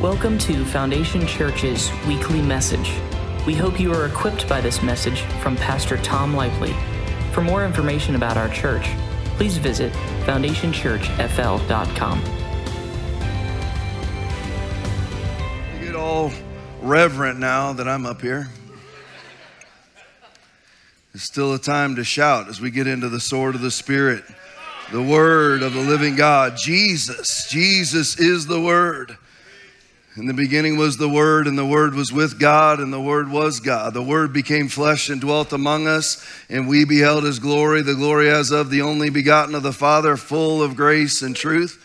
Welcome to Foundation Church's weekly message. We hope you are equipped by this message from Pastor Tom Lively. For more information about our church, please visit foundationchurchfl.com. You get all reverent now that I'm up here. It's still a time to shout as we get into the sword of the Spirit, the Word of the living God. Jesus, Jesus is the Word. In the beginning was the Word, and the Word was with God, and the Word was God. The Word became flesh and dwelt among us, and we beheld His glory, the glory as of the only begotten of the Father, full of grace and truth.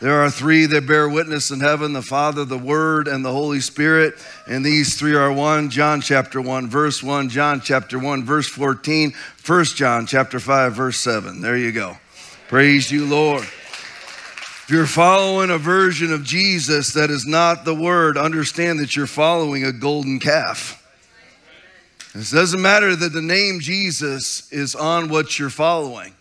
There are three that bear witness in heaven the Father, the Word, and the Holy Spirit. And these three are one. John chapter 1, verse 1, John chapter 1, verse 14, 1 John chapter 5, verse 7. There you go. Praise you, Lord. If you're following a version of Jesus that is not the Word, understand that you're following a golden calf. It doesn't matter that the name Jesus is on what you're following,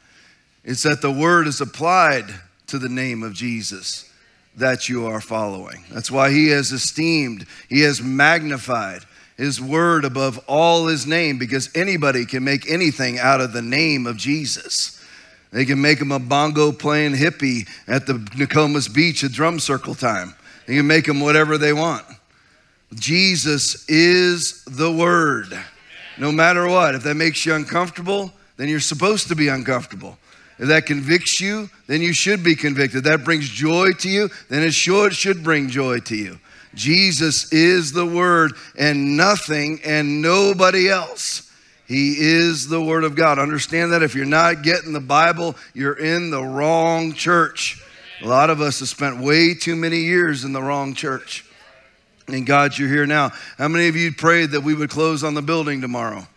it's that the Word is applied to the name of Jesus that you are following. That's why He has esteemed, He has magnified His Word above all His name because anybody can make anything out of the name of Jesus. They can make him a bongo playing hippie at the Nokomis Beach at drum circle time. They can make him whatever they want. Jesus is the Word. No matter what. If that makes you uncomfortable, then you're supposed to be uncomfortable. If that convicts you, then you should be convicted. That brings joy to you, then it should, should bring joy to you. Jesus is the Word and nothing and nobody else. He is the Word of God. Understand that if you're not getting the Bible, you're in the wrong church. A lot of us have spent way too many years in the wrong church. And God, you're here now. How many of you prayed that we would close on the building tomorrow?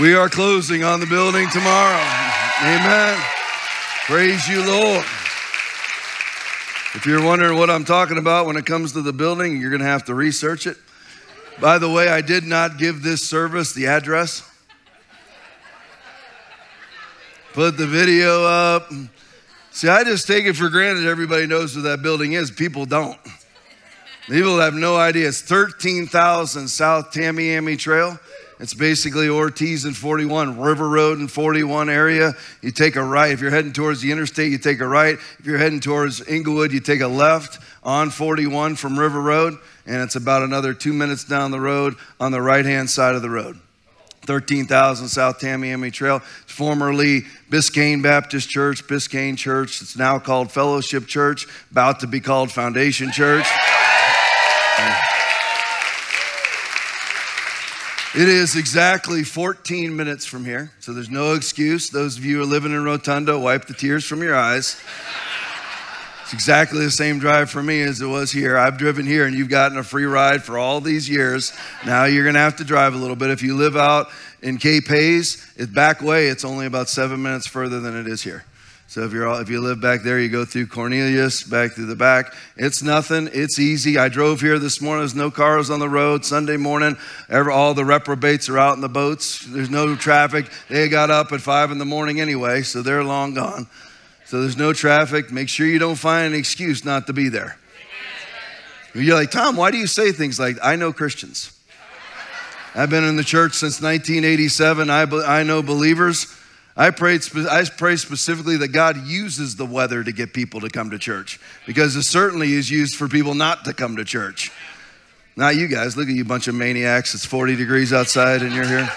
We are closing on the building tomorrow. Amen. Praise you, Lord. If you're wondering what I'm talking about when it comes to the building, you're going to have to research it. By the way, I did not give this service the address. Put the video up. See, I just take it for granted everybody knows where that building is. People don't. People have no idea. It's 13,000 South Tamiami Trail. It's basically Ortiz and 41, River Road and 41 area. You take a right. If you're heading towards the interstate, you take a right. If you're heading towards Englewood, you take a left on 41 from River Road, and it's about another two minutes down the road on the right hand side of the road. 13,000 South Tamiami Trail. Formerly Biscayne Baptist Church, Biscayne Church. It's now called Fellowship Church, about to be called Foundation Church. It is exactly 14 minutes from here, so there's no excuse. Those of you who are living in Rotonda, wipe the tears from your eyes. It's exactly the same drive for me as it was here. I've driven here and you've gotten a free ride for all these years. Now you're going to have to drive a little bit. If you live out in Cape Haze, it's back way, it's only about seven minutes further than it is here. So if you're all, if you live back there, you go through Cornelius, back through the back. It's nothing. It's easy. I drove here this morning. There's no cars on the road. Sunday morning, every, all the reprobates are out in the boats. There's no traffic. They got up at five in the morning anyway, so they're long gone. So there's no traffic. Make sure you don't find an excuse not to be there. You're like, Tom, why do you say things like, I know Christians? I've been in the church since 1987. I, I know believers. I pray, I pray specifically that God uses the weather to get people to come to church because it certainly is used for people not to come to church. Not you guys. Look at you, bunch of maniacs. It's 40 degrees outside and you're here.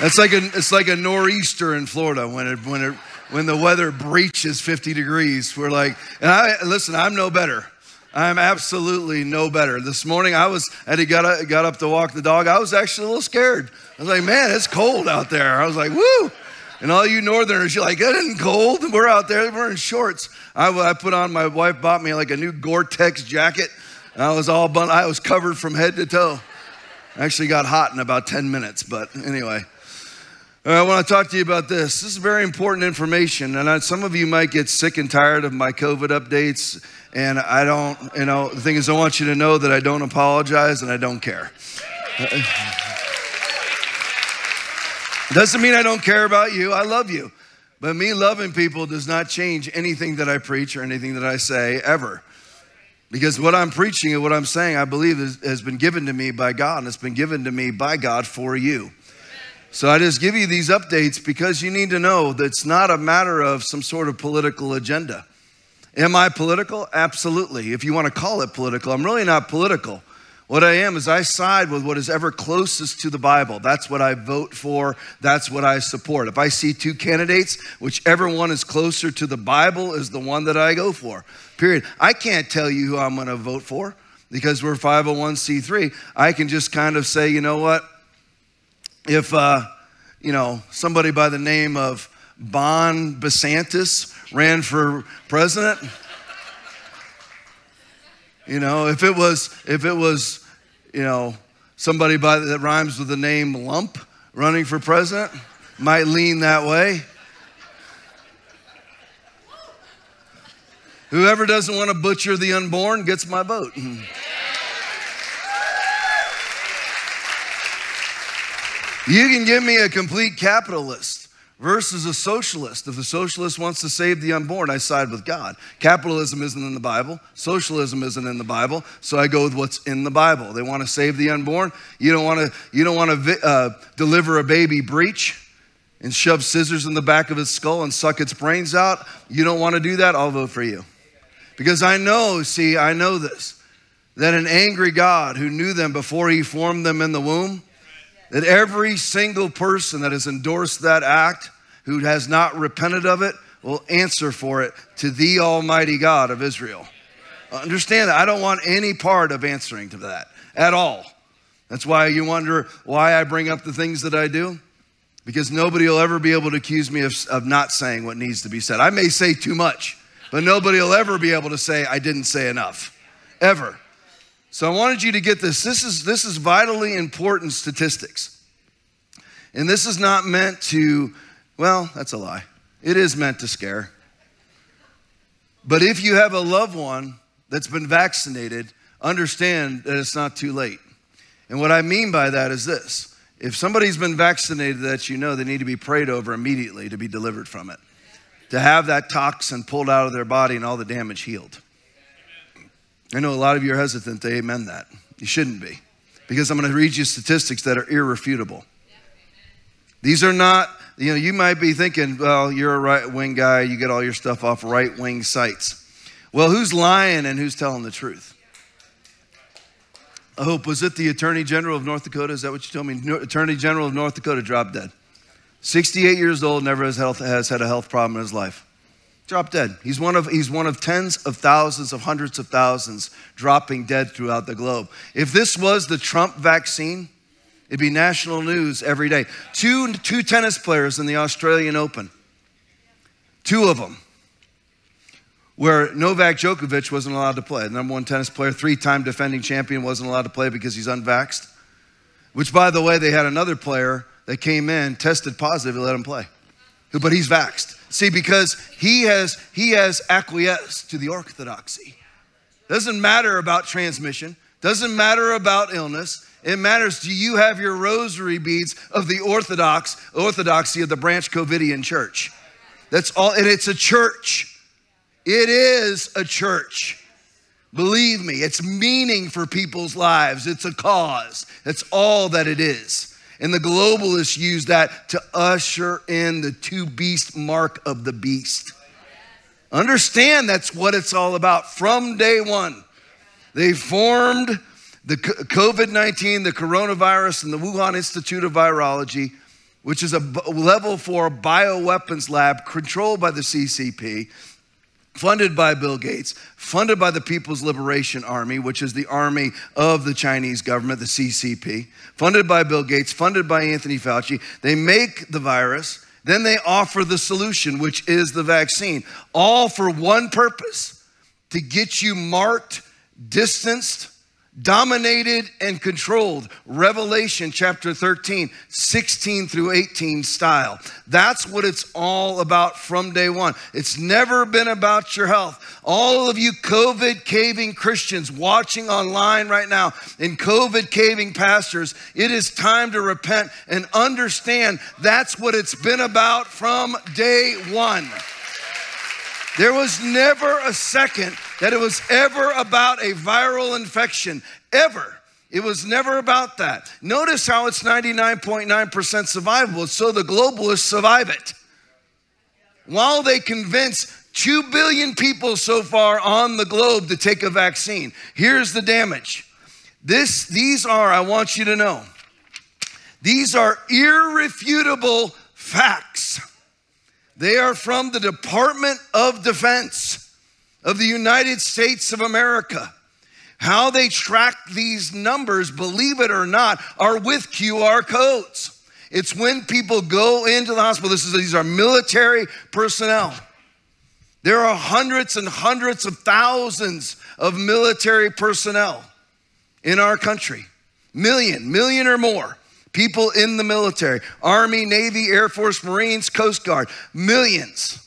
It's like a it's like a nor'easter in Florida when it when it when the weather breaches 50 degrees. We're like, and I listen, I'm no better. I'm absolutely no better. This morning I was to got up, got up to walk the dog. I was actually a little scared. I was like, man, it's cold out there. I was like, woo. And all you northerners, you're like, it isn't cold. We're out there, we're in shorts. I, I put on, my wife bought me like a new Gore-Tex jacket. And I was all, bun- I was covered from head to toe. I actually got hot in about 10 minutes, but anyway. I want to talk to you about this. This is very important information, and I, some of you might get sick and tired of my COVID updates. And I don't, you know, the thing is, I want you to know that I don't apologize and I don't care. Doesn't mean I don't care about you. I love you. But me loving people does not change anything that I preach or anything that I say ever. Because what I'm preaching and what I'm saying, I believe is, has been given to me by God, and it's been given to me by God for you. So I just give you these updates because you need to know that it's not a matter of some sort of political agenda. Am I political? Absolutely. If you want to call it political, I'm really not political. What I am is I side with what is ever closest to the Bible. That's what I vote for. That's what I support. If I see two candidates, whichever one is closer to the Bible is the one that I go for. Period. I can't tell you who I'm going to vote for because we're 501c3. I can just kind of say, you know what? If, uh, you know, somebody by the name of Bon Besantis ran for president, you know, if it was, if it was, you know, somebody by that rhymes with the name Lump running for president, might lean that way. Whoever doesn't want to butcher the unborn gets my vote. You can give me a complete capitalist versus a socialist. If the socialist wants to save the unborn, I side with God. Capitalism isn't in the Bible, socialism isn't in the Bible, so I go with what's in the Bible. They want to save the unborn. You don't want to. You don't want to uh, deliver a baby breech and shove scissors in the back of its skull and suck its brains out. You don't want to do that. I'll vote for you because I know. See, I know this. That an angry God who knew them before he formed them in the womb that every single person that has endorsed that act who has not repented of it will answer for it to the Almighty God of Israel. Understand that. I don't want any part of answering to that at all. That's why you wonder why I bring up the things that I do. Because nobody will ever be able to accuse me of, of not saying what needs to be said. I may say too much, but nobody will ever be able to say I didn't say enough. Ever. So I wanted you to get this. This is, this is vitally important statistics. And this is not meant to, well, that's a lie. It is meant to scare. But if you have a loved one that's been vaccinated, understand that it's not too late. And what I mean by that is this if somebody's been vaccinated that you know, they need to be prayed over immediately to be delivered from it, to have that toxin pulled out of their body and all the damage healed. I know a lot of you are hesitant to amen that. You shouldn't be, because I'm going to read you statistics that are irrefutable. These are not, you know, you might be thinking, well, you're a right wing guy, you get all your stuff off right wing sites. Well, who's lying and who's telling the truth? I hope, was it the Attorney General of North Dakota? Is that what you told me? Attorney General of North Dakota dropped dead. 68 years old, never has, health, has had a health problem in his life. Drop dead. He's one of he's one of tens of thousands of hundreds of thousands dropping dead throughout the globe. If this was the Trump vaccine, it'd be national news every day. Two two tennis players in the Australian Open. Two of them where Novak Djokovic wasn't allowed to play. Number one tennis player, three-time defending champion, wasn't allowed to play because he's unvaxxed. Which, by the way, they had another player that came in, tested positive, and let him play. But he's vaxxed. See, because he has he has acquiesced to the orthodoxy. Doesn't matter about transmission, doesn't matter about illness. It matters do you have your rosary beads of the orthodox orthodoxy of the Branch Covidian church? That's all, and it's a church. It is a church. Believe me, it's meaning for people's lives. It's a cause. That's all that it is. And the globalists use that to usher in the two beast mark of the beast. Understand that's what it's all about from day one. They formed the COVID 19, the coronavirus, and the Wuhan Institute of Virology, which is a level four bioweapons lab controlled by the CCP funded by Bill Gates, funded by the People's Liberation Army, which is the army of the Chinese government, the CCP, funded by Bill Gates, funded by Anthony Fauci. They make the virus, then they offer the solution, which is the vaccine, all for one purpose to get you marked, distanced, dominated and controlled. Revelation chapter 13, 16 through 18 style. That's what it's all about from day one. It's never been about your health. All of you COVID caving Christians watching online right now and COVID caving pastors, it is time to repent and understand that's what it's been about from day one. There was never a second that it was ever about a viral infection, ever. It was never about that. Notice how it's 99.9% survivable, so the globalists survive it. While they convince 2 billion people so far on the globe to take a vaccine, here's the damage. This, these are, I want you to know, these are irrefutable facts. They are from the Department of Defense of the United States of America. How they track these numbers, believe it or not, are with QR codes. It's when people go into the hospital. This is, these are military personnel. There are hundreds and hundreds of thousands of military personnel in our country. Million, million or more people in the military Army, Navy, Air Force, Marines, Coast Guard, millions.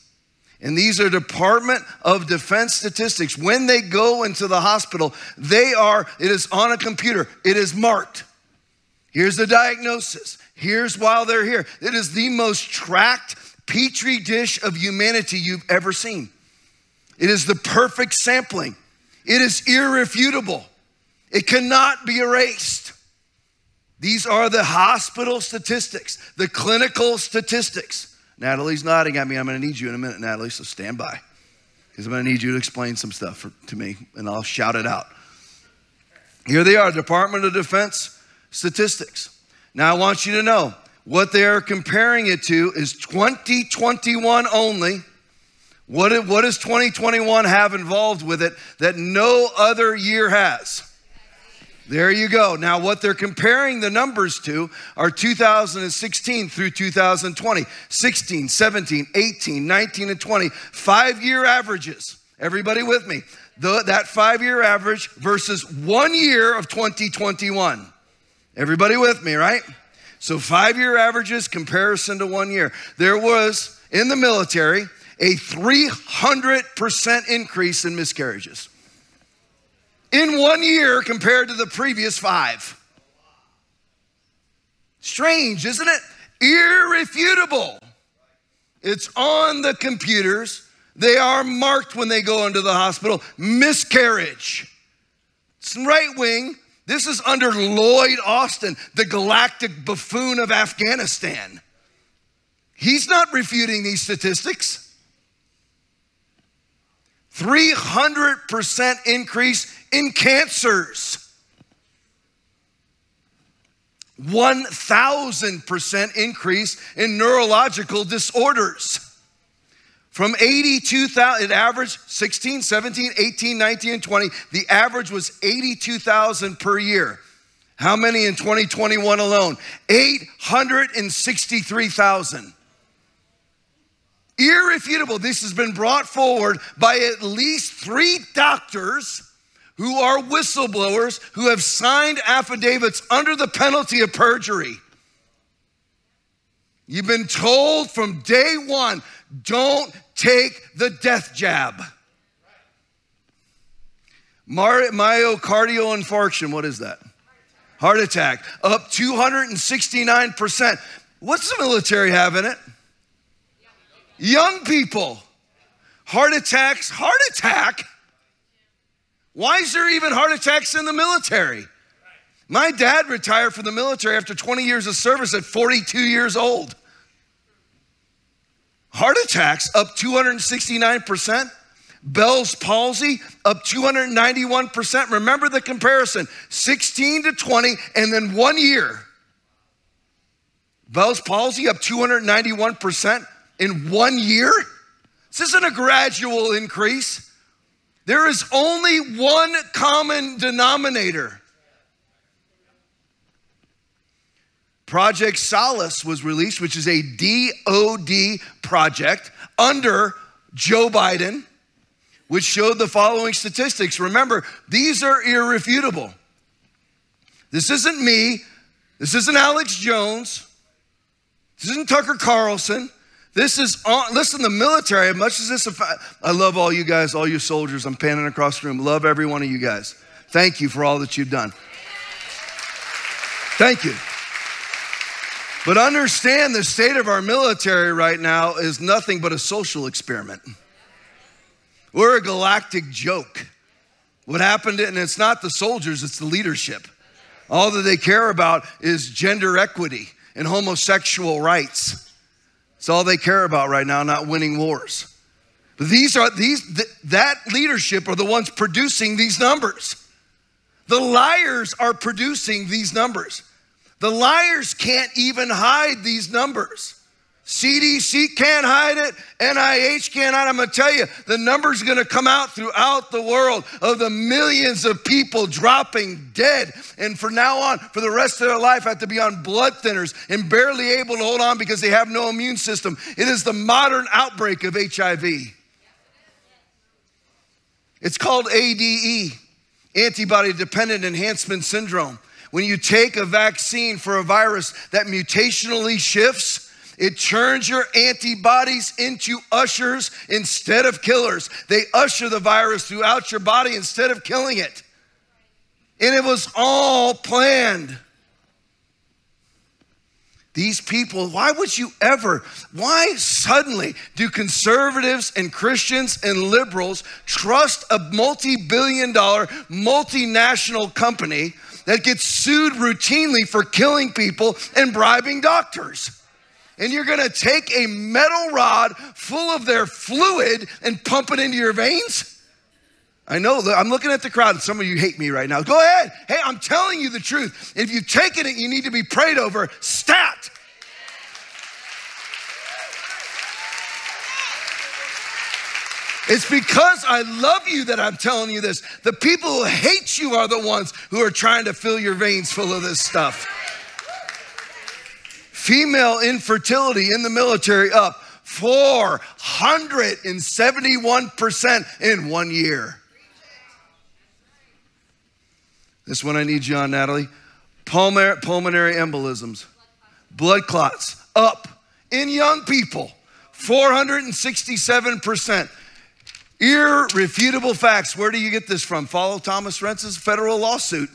And these are Department of Defense statistics. When they go into the hospital, they are, it is on a computer, it is marked. Here's the diagnosis. Here's why they're here. It is the most tracked petri dish of humanity you've ever seen. It is the perfect sampling. It is irrefutable. It cannot be erased. These are the hospital statistics, the clinical statistics. Natalie's nodding at me. I'm going to need you in a minute, Natalie, so stand by. Because I'm going to need you to explain some stuff for, to me, and I'll shout it out. Here they are Department of Defense statistics. Now, I want you to know what they are comparing it to is 2021 only. What, what does 2021 have involved with it that no other year has? There you go. Now, what they're comparing the numbers to are 2016 through 2020, 16, 17, 18, 19, and 20, five year averages. Everybody with me? The, that five year average versus one year of 2021. Everybody with me, right? So, five year averages comparison to one year. There was in the military a 300% increase in miscarriages in one year compared to the previous five. Strange, isn't it? Irrefutable. It's on the computers. They are marked when they go into the hospital. Miscarriage. It's right wing. This is under Lloyd Austin, the galactic buffoon of Afghanistan. He's not refuting these statistics. 300% increase in cancers. 1000% increase in neurological disorders. From 82,000, it averaged 16, 17, 18, 19, and 20. The average was 82,000 per year. How many in 2021 alone? 863,000 irrefutable. This has been brought forward by at least three doctors who are whistleblowers who have signed affidavits under the penalty of perjury. You've been told from day one don't take the death jab. Myocardial infarction, what is that? Heart attack, up 269%. What's the military have in it? Young people, heart attacks, heart attack. Why is there even heart attacks in the military? My dad retired from the military after 20 years of service at 42 years old. Heart attacks up 269%. Bell's palsy up 291%. Remember the comparison 16 to 20, and then one year. Bell's palsy up 291% in one year. This isn't a gradual increase. There is only one common denominator. Project Salus was released, which is a DOD project under Joe Biden, which showed the following statistics. Remember, these are irrefutable. This isn't me. This isn't Alex Jones. This isn't Tucker Carlson. This is on, listen, the military, as much as this, I love all you guys, all you soldiers. I'm panning across the room. Love every one of you guys. Thank you for all that you've done. Thank you. But understand the state of our military right now is nothing but a social experiment. We're a galactic joke. What happened, and it's not the soldiers, it's the leadership. All that they care about is gender equity and homosexual rights. It's all they care about right now, not winning wars. These are these th- that leadership are the ones producing these numbers. The liars are producing these numbers. The liars can't even hide these numbers. CDC can't hide it. NIH can't hide. I'm going to tell you, the number's going to come out throughout the world of the millions of people dropping dead. And from now on, for the rest of their life, have to be on blood thinners and barely able to hold on because they have no immune system. It is the modern outbreak of HIV. It's called ADE, antibody dependent enhancement syndrome. When you take a vaccine for a virus that mutationally shifts, it turns your antibodies into ushers instead of killers. They usher the virus throughout your body instead of killing it. And it was all planned. These people, why would you ever, why suddenly do conservatives and Christians and liberals trust a multi billion dollar multinational company that gets sued routinely for killing people and bribing doctors? And you're gonna take a metal rod full of their fluid and pump it into your veins? I know, I'm looking at the crowd, and some of you hate me right now. Go ahead. Hey, I'm telling you the truth. If you've taken it, you need to be prayed over. Stat. It's because I love you that I'm telling you this. The people who hate you are the ones who are trying to fill your veins full of this stuff. Female infertility in the military up 471% in one year. This one I need you on, Natalie. Pulmonary, pulmonary embolisms, blood clots up in young people, 467%. Irrefutable facts. Where do you get this from? Follow Thomas Renz's federal lawsuit.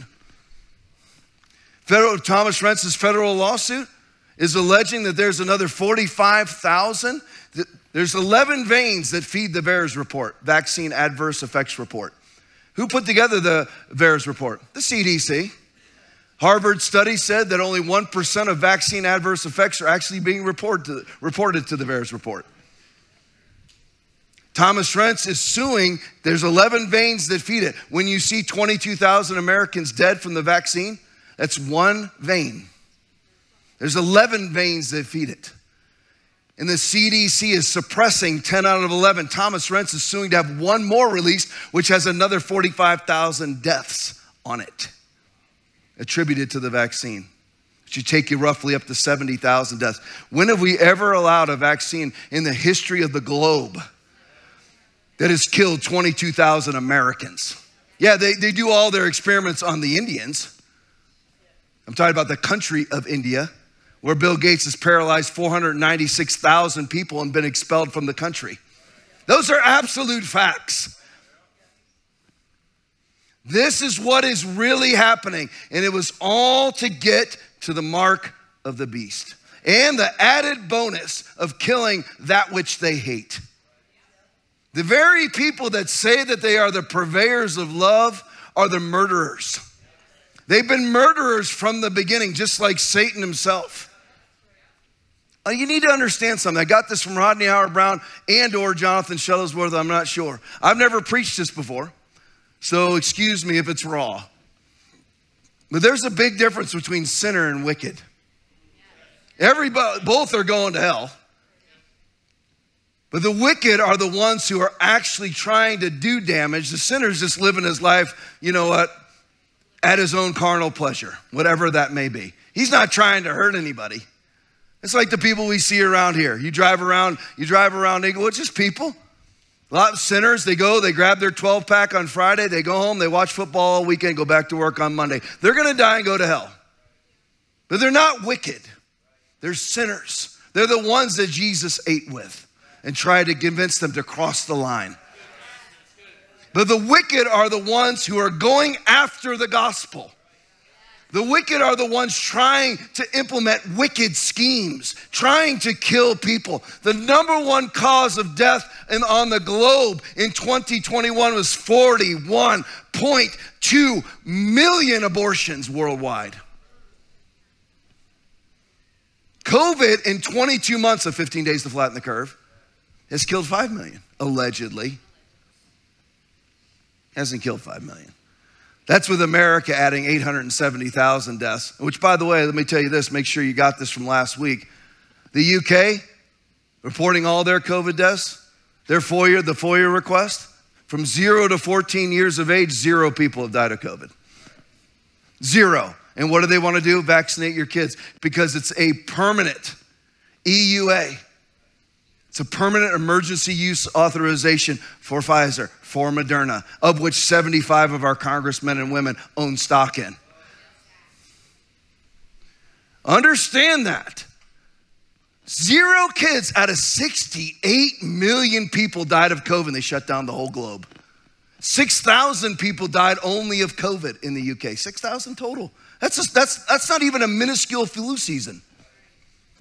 Federal, Thomas Renz's federal lawsuit is alleging that there's another 45,000. There's 11 veins that feed the VAERS report, vaccine adverse effects report. Who put together the VAERS report? The CDC. Harvard study said that only 1% of vaccine adverse effects are actually being reported to, reported to the VAERS report. Thomas Renz is suing. There's 11 veins that feed it. When you see 22,000 Americans dead from the vaccine, that's one vein. There's 11 veins that feed it. And the CDC is suppressing 10 out of 11. Thomas Renz is suing to have one more released, which has another 45,000 deaths on it attributed to the vaccine. It should take you roughly up to 70,000 deaths. When have we ever allowed a vaccine in the history of the globe that has killed 22,000 Americans? Yeah, they, they do all their experiments on the Indians. I'm talking about the country of India where Bill Gates has paralyzed 496,000 people and been expelled from the country. Those are absolute facts. This is what is really happening. And it was all to get to the mark of the beast and the added bonus of killing that which they hate. The very people that say that they are the purveyors of love are the murderers. They've been murderers from the beginning, just like Satan himself. Uh, you need to understand something. I got this from Rodney Howard-Browne and or Jonathan Shuttlesworth, I'm not sure. I've never preached this before, so excuse me if it's raw. But there's a big difference between sinner and wicked. Everybody, both are going to hell. But the wicked are the ones who are actually trying to do damage. The sinner's just living his life, you know what, at his own carnal pleasure, whatever that may be. He's not trying to hurt anybody. It's like the people we see around here. You drive around, you drive around Englewood, it's just people. A lot of sinners, they go, they grab their 12 pack on Friday, they go home, they watch football all weekend, go back to work on Monday. They're gonna die and go to hell. But they're not wicked, they're sinners. They're the ones that Jesus ate with and tried to convince them to cross the line. But the wicked are the ones who are going after the gospel. The wicked are the ones trying to implement wicked schemes, trying to kill people. The number one cause of death in, on the globe in 2021 was 41.2 million abortions worldwide. COVID in 22 months of 15 days to flatten the curve has killed 5 million, allegedly. Hasn't killed 5 million. That's with America adding 870,000 deaths, which, by the way, let me tell you this make sure you got this from last week. The UK reporting all their COVID deaths, their FOIA, the FOIA request, from zero to 14 years of age, zero people have died of COVID. Zero. And what do they want to do? Vaccinate your kids because it's a permanent EUA. It's a permanent emergency use authorization for Pfizer, for Moderna, of which 75 of our congressmen and women own stock in. Understand that. Zero kids out of 68 million people died of COVID. They shut down the whole globe. 6,000 people died only of COVID in the UK. 6,000 total. That's, just, that's, that's not even a minuscule flu season.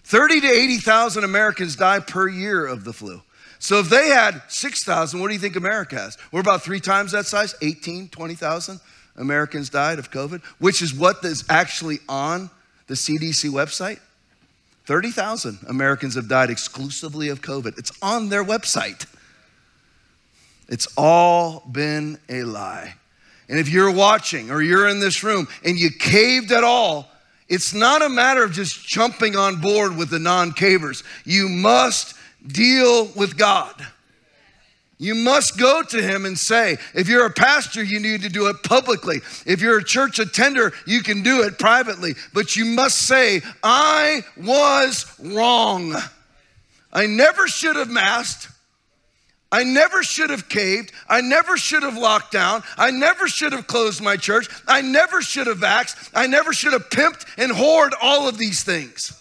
30 to 80,000 Americans die per year of the flu. So if they had 6,000, what do you think America has? We're about three times that size 18, 20,000 Americans died of COVID, which is what is actually on the CDC website. 30,000 Americans have died exclusively of COVID. It's on their website. It's all been a lie. And if you're watching or you're in this room and you caved at all, it's not a matter of just jumping on board with the non cavers. You must deal with God. You must go to him and say, if you're a pastor, you need to do it publicly. If you're a church attender, you can do it privately. But you must say, I was wrong. I never should have masked. I never should have caved. I never should have locked down. I never should have closed my church. I never should have vaxxed. I never should have pimped and whored all of these things.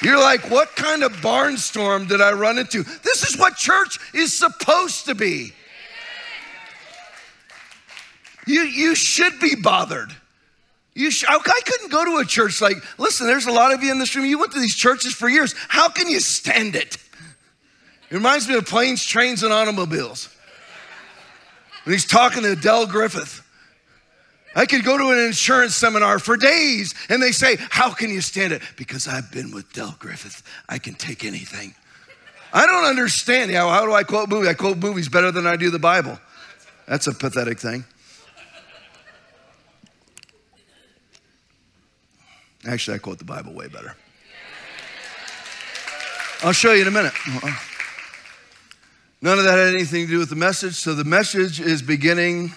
You're like, what kind of barnstorm did I run into? This is what church is supposed to be. You, you should be bothered. You sh- I couldn't go to a church like, listen, there's a lot of you in this room. You went to these churches for years. How can you stand it? It reminds me of planes, trains, and automobiles. When he's talking to Del Griffith. I could go to an insurance seminar for days and they say, How can you stand it? Because I've been with Del Griffith. I can take anything. I don't understand. How, how do I quote movies? I quote movies better than I do the Bible. That's a pathetic thing. Actually, I quote the Bible way better. I'll show you in a minute. Uh-huh. None of that had anything to do with the message. So the message is beginning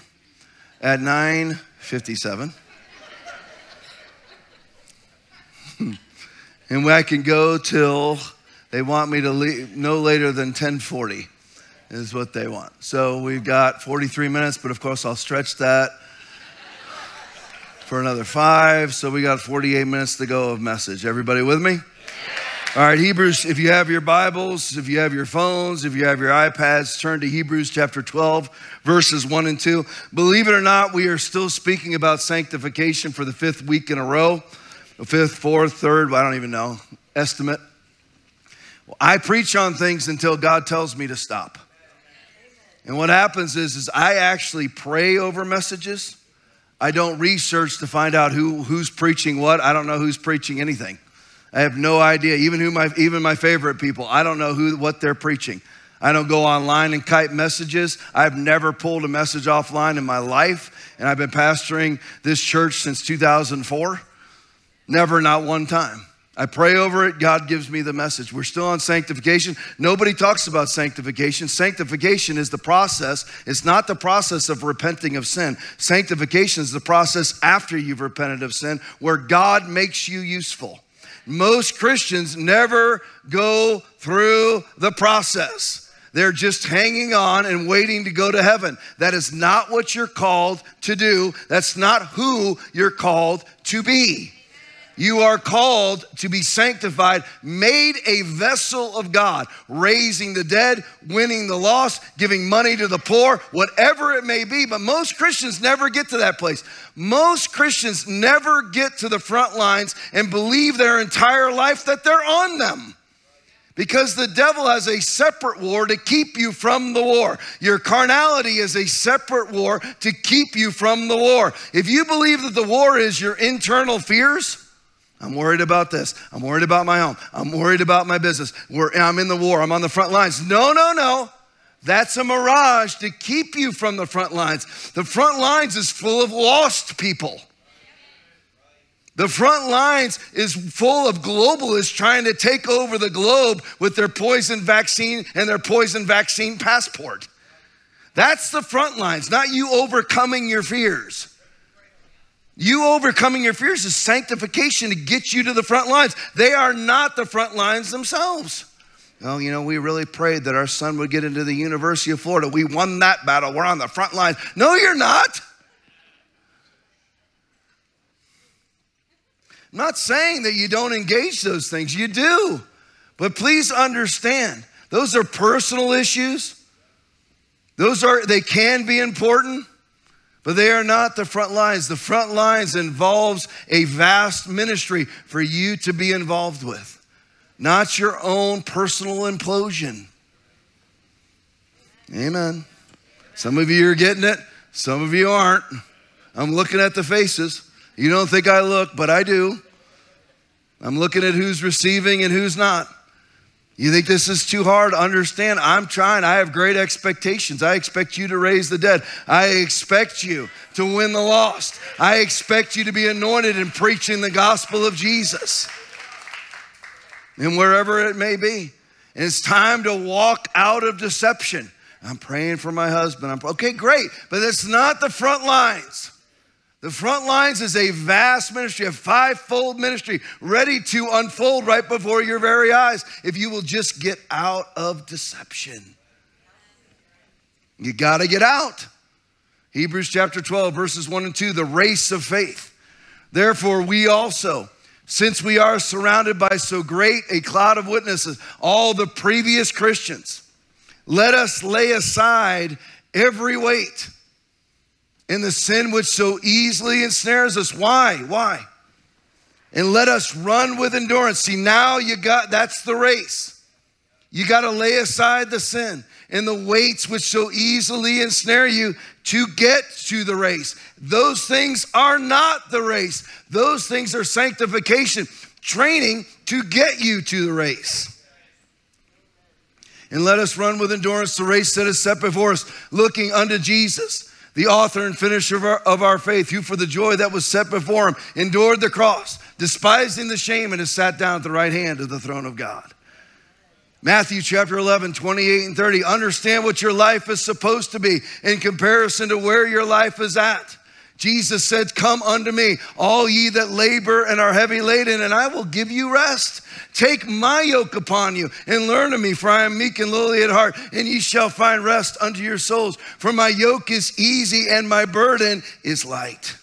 at 9:57. and I can go till they want me to leave no later than 10:40 is what they want. So we've got 43 minutes, but of course I'll stretch that for another five. So we got 48 minutes to go of message. Everybody with me? All right, Hebrews, if you have your Bibles, if you have your phones, if you have your iPads, turn to Hebrews chapter 12, verses 1 and 2. Believe it or not, we are still speaking about sanctification for the fifth week in a row, the fifth, fourth, third, I don't even know, estimate. Well, I preach on things until God tells me to stop. And what happens is, is I actually pray over messages. I don't research to find out who, who's preaching what. I don't know who's preaching anything. I have no idea. Even who my even my favorite people, I don't know who what they're preaching. I don't go online and type messages. I've never pulled a message offline in my life, and I've been pastoring this church since 2004. Never, not one time. I pray over it. God gives me the message. We're still on sanctification. Nobody talks about sanctification. Sanctification is the process, it's not the process of repenting of sin. Sanctification is the process after you've repented of sin, where God makes you useful. Most Christians never go through the process. They're just hanging on and waiting to go to heaven. That is not what you're called to do. That's not who you're called to be. You are called to be sanctified, made a vessel of God, raising the dead, winning the lost, giving money to the poor, whatever it may be. But most Christians never get to that place. Most Christians never get to the front lines and believe their entire life that they're on them because the devil has a separate war to keep you from the war. Your carnality is a separate war to keep you from the war. If you believe that the war is your internal fears, I'm worried about this. I'm worried about my home. I'm worried about my business. I'm in the war. I'm on the front lines. No, no, no. That's a mirage to keep you from the front lines. The front lines is full of lost people. The front lines is full of globalists trying to take over the globe with their poison vaccine and their poison vaccine passport. That's the front lines, not you overcoming your fears. You overcoming your fears is sanctification to get you to the front lines. They are not the front lines themselves. Well, you know, we really prayed that our son would get into the University of Florida. We won that battle. We're on the front lines. No, you're not. I'm not saying that you don't engage those things, you do. But please understand, those are personal issues. Those are, they can be important. But they are not the front lines. The front lines involves a vast ministry for you to be involved with, not your own personal implosion. Amen. Some of you are getting it, some of you aren't. I'm looking at the faces. You don't think I look, but I do. I'm looking at who's receiving and who's not. You think this is too hard? To understand, I'm trying. I have great expectations. I expect you to raise the dead. I expect you to win the lost. I expect you to be anointed in preaching the gospel of Jesus. And wherever it may be. And it's time to walk out of deception. I'm praying for my husband. I'm okay, great, but it's not the front lines. The front lines is a vast ministry, a fivefold ministry ready to unfold right before your very eyes if you will just get out of deception. You got to get out. Hebrews chapter 12, verses 1 and 2, the race of faith. Therefore, we also, since we are surrounded by so great a cloud of witnesses, all the previous Christians, let us lay aside every weight in the sin which so easily ensnares us. Why? Why? And let us run with endurance. See, now you got that's the race. You got to lay aside the sin and the weights which so easily ensnare you to get to the race. Those things are not the race, those things are sanctification, training to get you to the race. And let us run with endurance the race that is set before us, looking unto Jesus the author and finisher of our, of our, faith, who for the joy that was set before him endured the cross, despising the shame, and has sat down at the right hand of the throne of God. Matthew chapter 11, 28 and 30. Understand what your life is supposed to be in comparison to where your life is at. Jesus said, Come unto me, all ye that labor and are heavy laden, and I will give you rest. Take my yoke upon you and learn of me, for I am meek and lowly at heart, and ye shall find rest unto your souls. For my yoke is easy and my burden is light.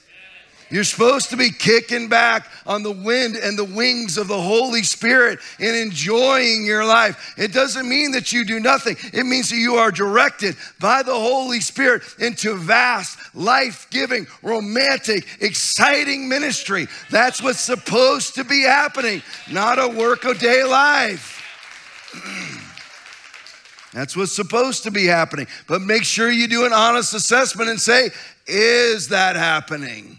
You're supposed to be kicking back on the wind and the wings of the Holy Spirit and enjoying your life. It doesn't mean that you do nothing, it means that you are directed by the Holy Spirit into vast, life giving, romantic, exciting ministry. That's what's supposed to be happening, not a work a day life. That's what's supposed to be happening. But make sure you do an honest assessment and say, is that happening?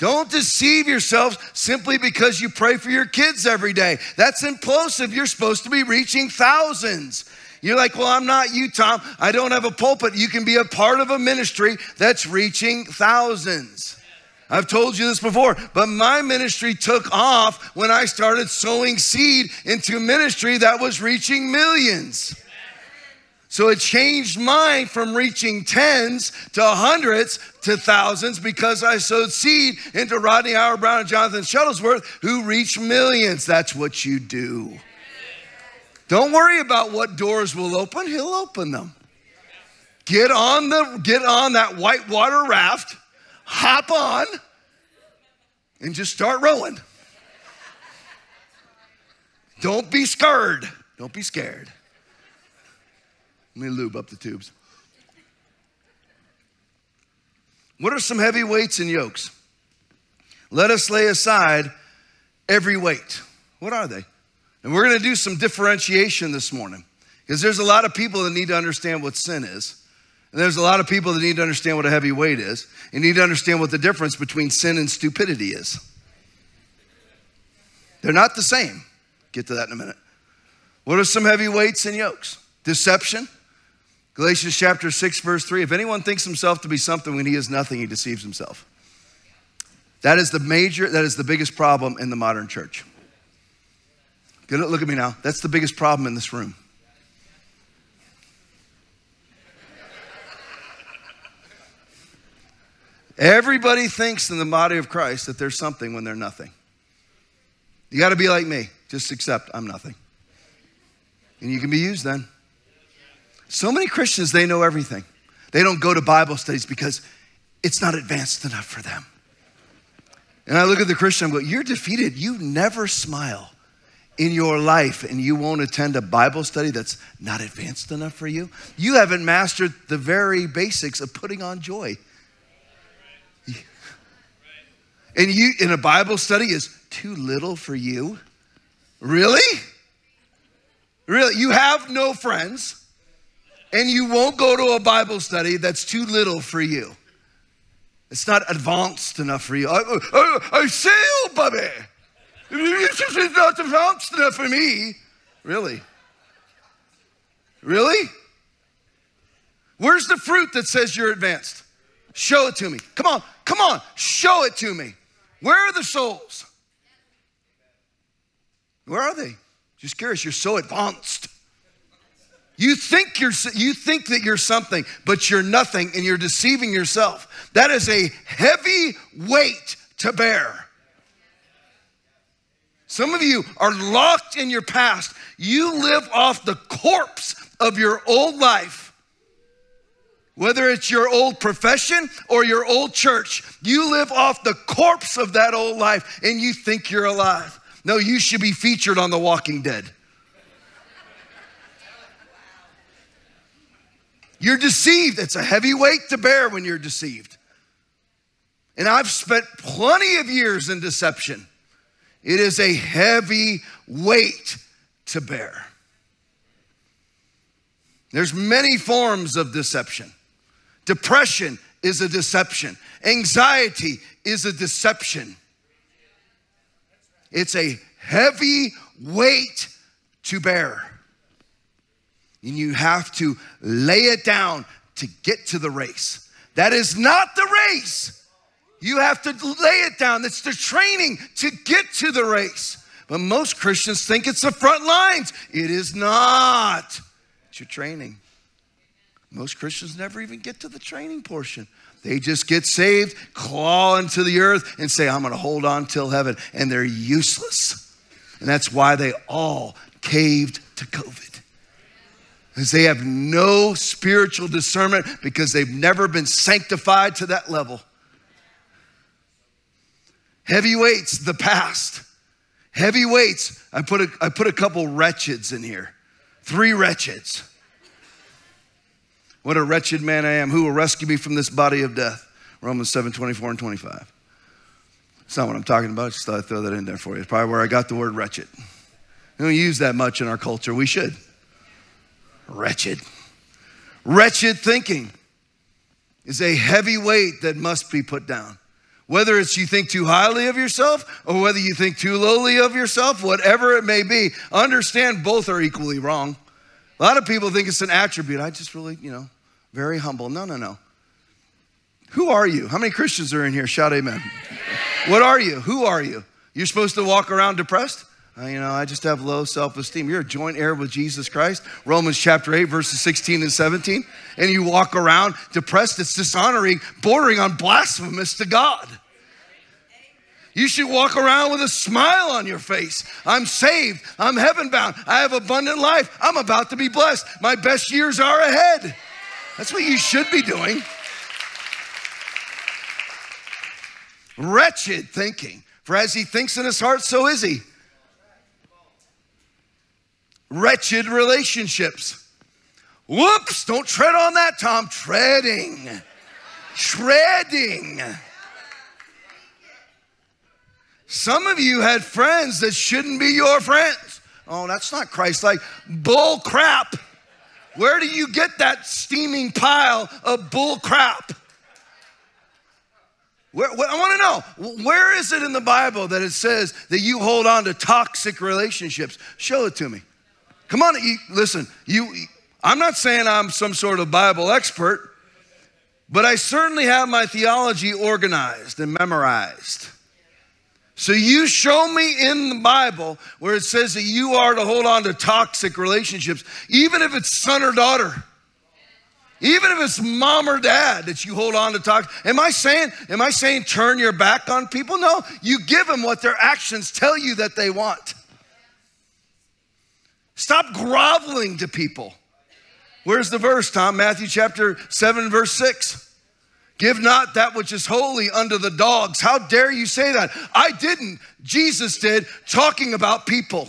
Don't deceive yourselves simply because you pray for your kids every day. That's implosive. You're supposed to be reaching thousands. You're like, well, I'm not you, Tom. I don't have a pulpit. You can be a part of a ministry that's reaching thousands. I've told you this before, but my ministry took off when I started sowing seed into ministry that was reaching millions. So it changed mine from reaching tens to hundreds to thousands because I sowed seed into Rodney Howard-Browne and Jonathan Shuttlesworth, who reached millions. That's what you do. Don't worry about what doors will open, he'll open them. Get on the get on that whitewater raft, hop on, and just start rowing. Don't be scared. Don't be scared. Let me lube up the tubes. What are some heavy weights and yokes? Let us lay aside every weight. What are they? And we're going to do some differentiation this morning because there's a lot of people that need to understand what sin is. And there's a lot of people that need to understand what a heavy weight is. You need to understand what the difference between sin and stupidity is. They're not the same. Get to that in a minute. What are some heavy weights and yokes? Deception, Galatians chapter 6, verse 3 if anyone thinks himself to be something when he is nothing, he deceives himself. That is the major, that is the biggest problem in the modern church. Look at me now. That's the biggest problem in this room. Everybody thinks in the body of Christ that there's something when they're nothing. You got to be like me. Just accept I'm nothing. And you can be used then. So many Christians, they know everything. They don't go to Bible studies because it's not advanced enough for them. And I look at the Christian, I go, You're defeated. You never smile in your life and you won't attend a Bible study that's not advanced enough for you. You haven't mastered the very basics of putting on joy. And you in a Bible study is too little for you? Really? Really? You have no friends and you won't go to a Bible study that's too little for you. It's not advanced enough for you. I, I, I sail, Bobby. It's not advanced enough for me. Really? Really? Where's the fruit that says you're advanced? Show it to me. Come on, come on, show it to me. Where are the souls? Where are they? Just curious, you're so advanced. You think you're you think that you're something, but you're nothing and you're deceiving yourself. That is a heavy weight to bear. Some of you are locked in your past. You live off the corpse of your old life. Whether it's your old profession or your old church, you live off the corpse of that old life and you think you're alive. No, you should be featured on The Walking Dead. You're deceived. It's a heavy weight to bear when you're deceived. And I've spent plenty of years in deception. It is a heavy weight to bear. There's many forms of deception. Depression is a deception. Anxiety is a deception. It's a heavy weight to bear and you have to lay it down to get to the race. That is not the race. You have to lay it down. It's the training to get to the race. But most Christians think it's the front lines. It is not. It's your training. Most Christians never even get to the training portion. They just get saved, claw into the earth, and say, I'm going to hold on till heaven. And they're useless. And that's why they all caved to COVID because they have no spiritual discernment because they've never been sanctified to that level. Heavyweights, the past. Heavyweights, I put a, I put a couple wretcheds in here. Three wretcheds. What a wretched man I am. Who will rescue me from this body of death? Romans 7 24 and 25. It's not what I'm talking about. Just thought I'd throw that in there for you. It's probably where I got the word wretched. We don't use that much in our culture. We should wretched. Wretched thinking is a heavy weight that must be put down. Whether it's you think too highly of yourself or whether you think too lowly of yourself, whatever it may be, understand both are equally wrong. A lot of people think it's an attribute. I just really, you know, very humble. No, no, no. Who are you? How many Christians are in here? Shout amen. What are you? Who are you? You're supposed to walk around depressed? Uh, you know, I just have low self esteem. You're a joint heir with Jesus Christ. Romans chapter 8, verses 16 and 17. And you walk around depressed, it's dishonoring, bordering on blasphemous to God. You should walk around with a smile on your face. I'm saved. I'm heaven bound. I have abundant life. I'm about to be blessed. My best years are ahead. That's what you should be doing. Wretched thinking. For as he thinks in his heart, so is he. Wretched relationships. Whoops, don't tread on that, Tom. Treading. Treading. Some of you had friends that shouldn't be your friends. Oh, that's not Christ like. Bull crap. Where do you get that steaming pile of bull crap? Where, where, I want to know, where is it in the Bible that it says that you hold on to toxic relationships? Show it to me. Come on, you, listen, you, I'm not saying I'm some sort of Bible expert, but I certainly have my theology organized and memorized. So you show me in the Bible where it says that you are to hold on to toxic relationships, even if it's son or daughter. Even if it's mom or dad that you hold on to talk. Am I saying, am I saying turn your back on people? No, you give them what their actions tell you that they want. Stop groveling to people. Where's the verse, Tom? Matthew chapter 7, verse 6. Give not that which is holy unto the dogs. How dare you say that? I didn't. Jesus did, talking about people.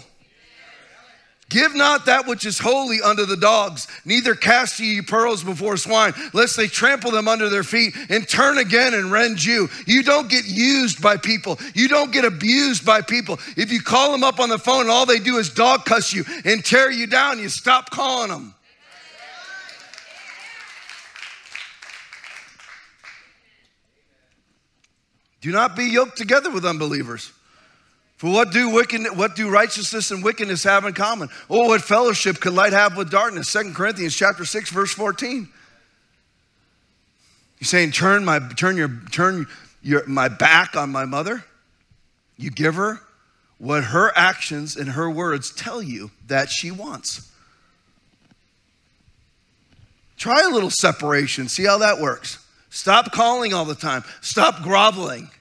Give not that which is holy unto the dogs, neither cast ye pearls before swine, lest they trample them under their feet and turn again and rend you. You don't get used by people. You don't get abused by people. If you call them up on the phone and all they do is dog cuss you and tear you down, you stop calling them. Do not be yoked together with unbelievers. For what do what do righteousness and wickedness have in common? Oh, what fellowship could light have with darkness? Second Corinthians chapter 6, verse 14. You're saying, turn my turn your turn your my back on my mother? You give her what her actions and her words tell you that she wants. Try a little separation, see how that works. Stop calling all the time. Stop groveling.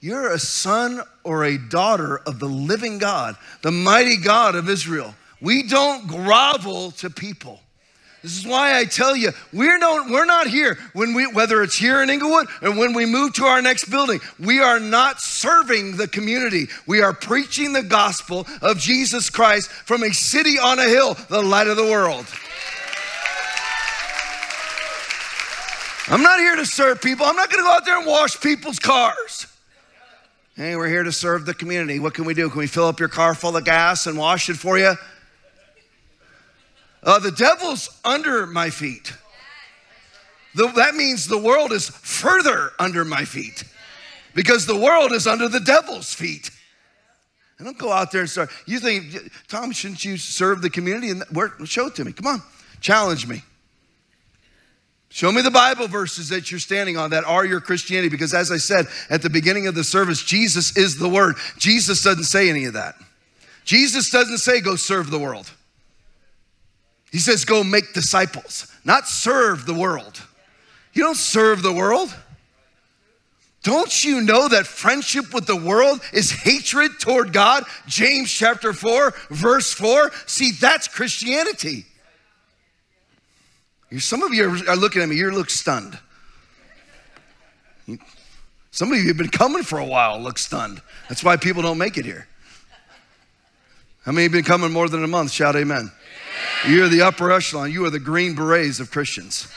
You're a son or a daughter of the living God, the mighty God of Israel. We don't grovel to people. This is why I tell you, we're, we're not here when we, whether it's here in Englewood or when we move to our next building. We are not serving the community. We are preaching the gospel of Jesus Christ from a city on a hill, the light of the world. I'm not here to serve people. I'm not going to go out there and wash people's cars. Hey, we're here to serve the community. What can we do? Can we fill up your car full of gas and wash it for you? Uh, the devil's under my feet. The, that means the world is further under my feet because the world is under the devil's feet. And don't go out there and start. You think, Tom, shouldn't you serve the community? And where, show it to me. Come on, challenge me. Show me the Bible verses that you're standing on that are your Christianity. Because as I said at the beginning of the service, Jesus is the Word. Jesus doesn't say any of that. Jesus doesn't say go serve the world. He says go make disciples, not serve the world. You don't serve the world. Don't you know that friendship with the world is hatred toward God? James chapter 4, verse 4. See, that's Christianity. Some of you are looking at me, you look stunned. Some of you have been coming for a while, look stunned. That's why people don't make it here. How many have been coming more than a month? Shout amen. You're the upper echelon. You are the green berets of Christians.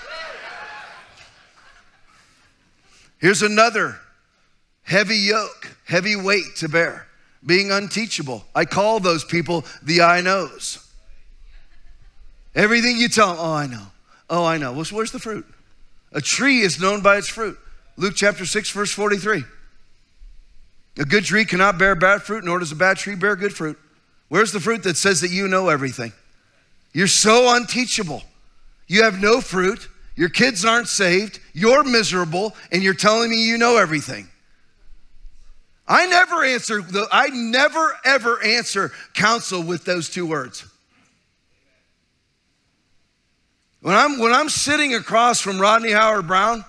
Here's another heavy yoke, heavy weight to bear, being unteachable. I call those people the I knows. Everything you tell them, oh, I know. Oh, I know. Well, where's the fruit? A tree is known by its fruit. Luke chapter 6, verse 43. A good tree cannot bear bad fruit, nor does a bad tree bear good fruit. Where's the fruit that says that you know everything? You're so unteachable. You have no fruit. Your kids aren't saved. You're miserable, and you're telling me you know everything. I never answer I never ever answer counsel with those two words. When I'm when I'm sitting across from Rodney Howard-Browne,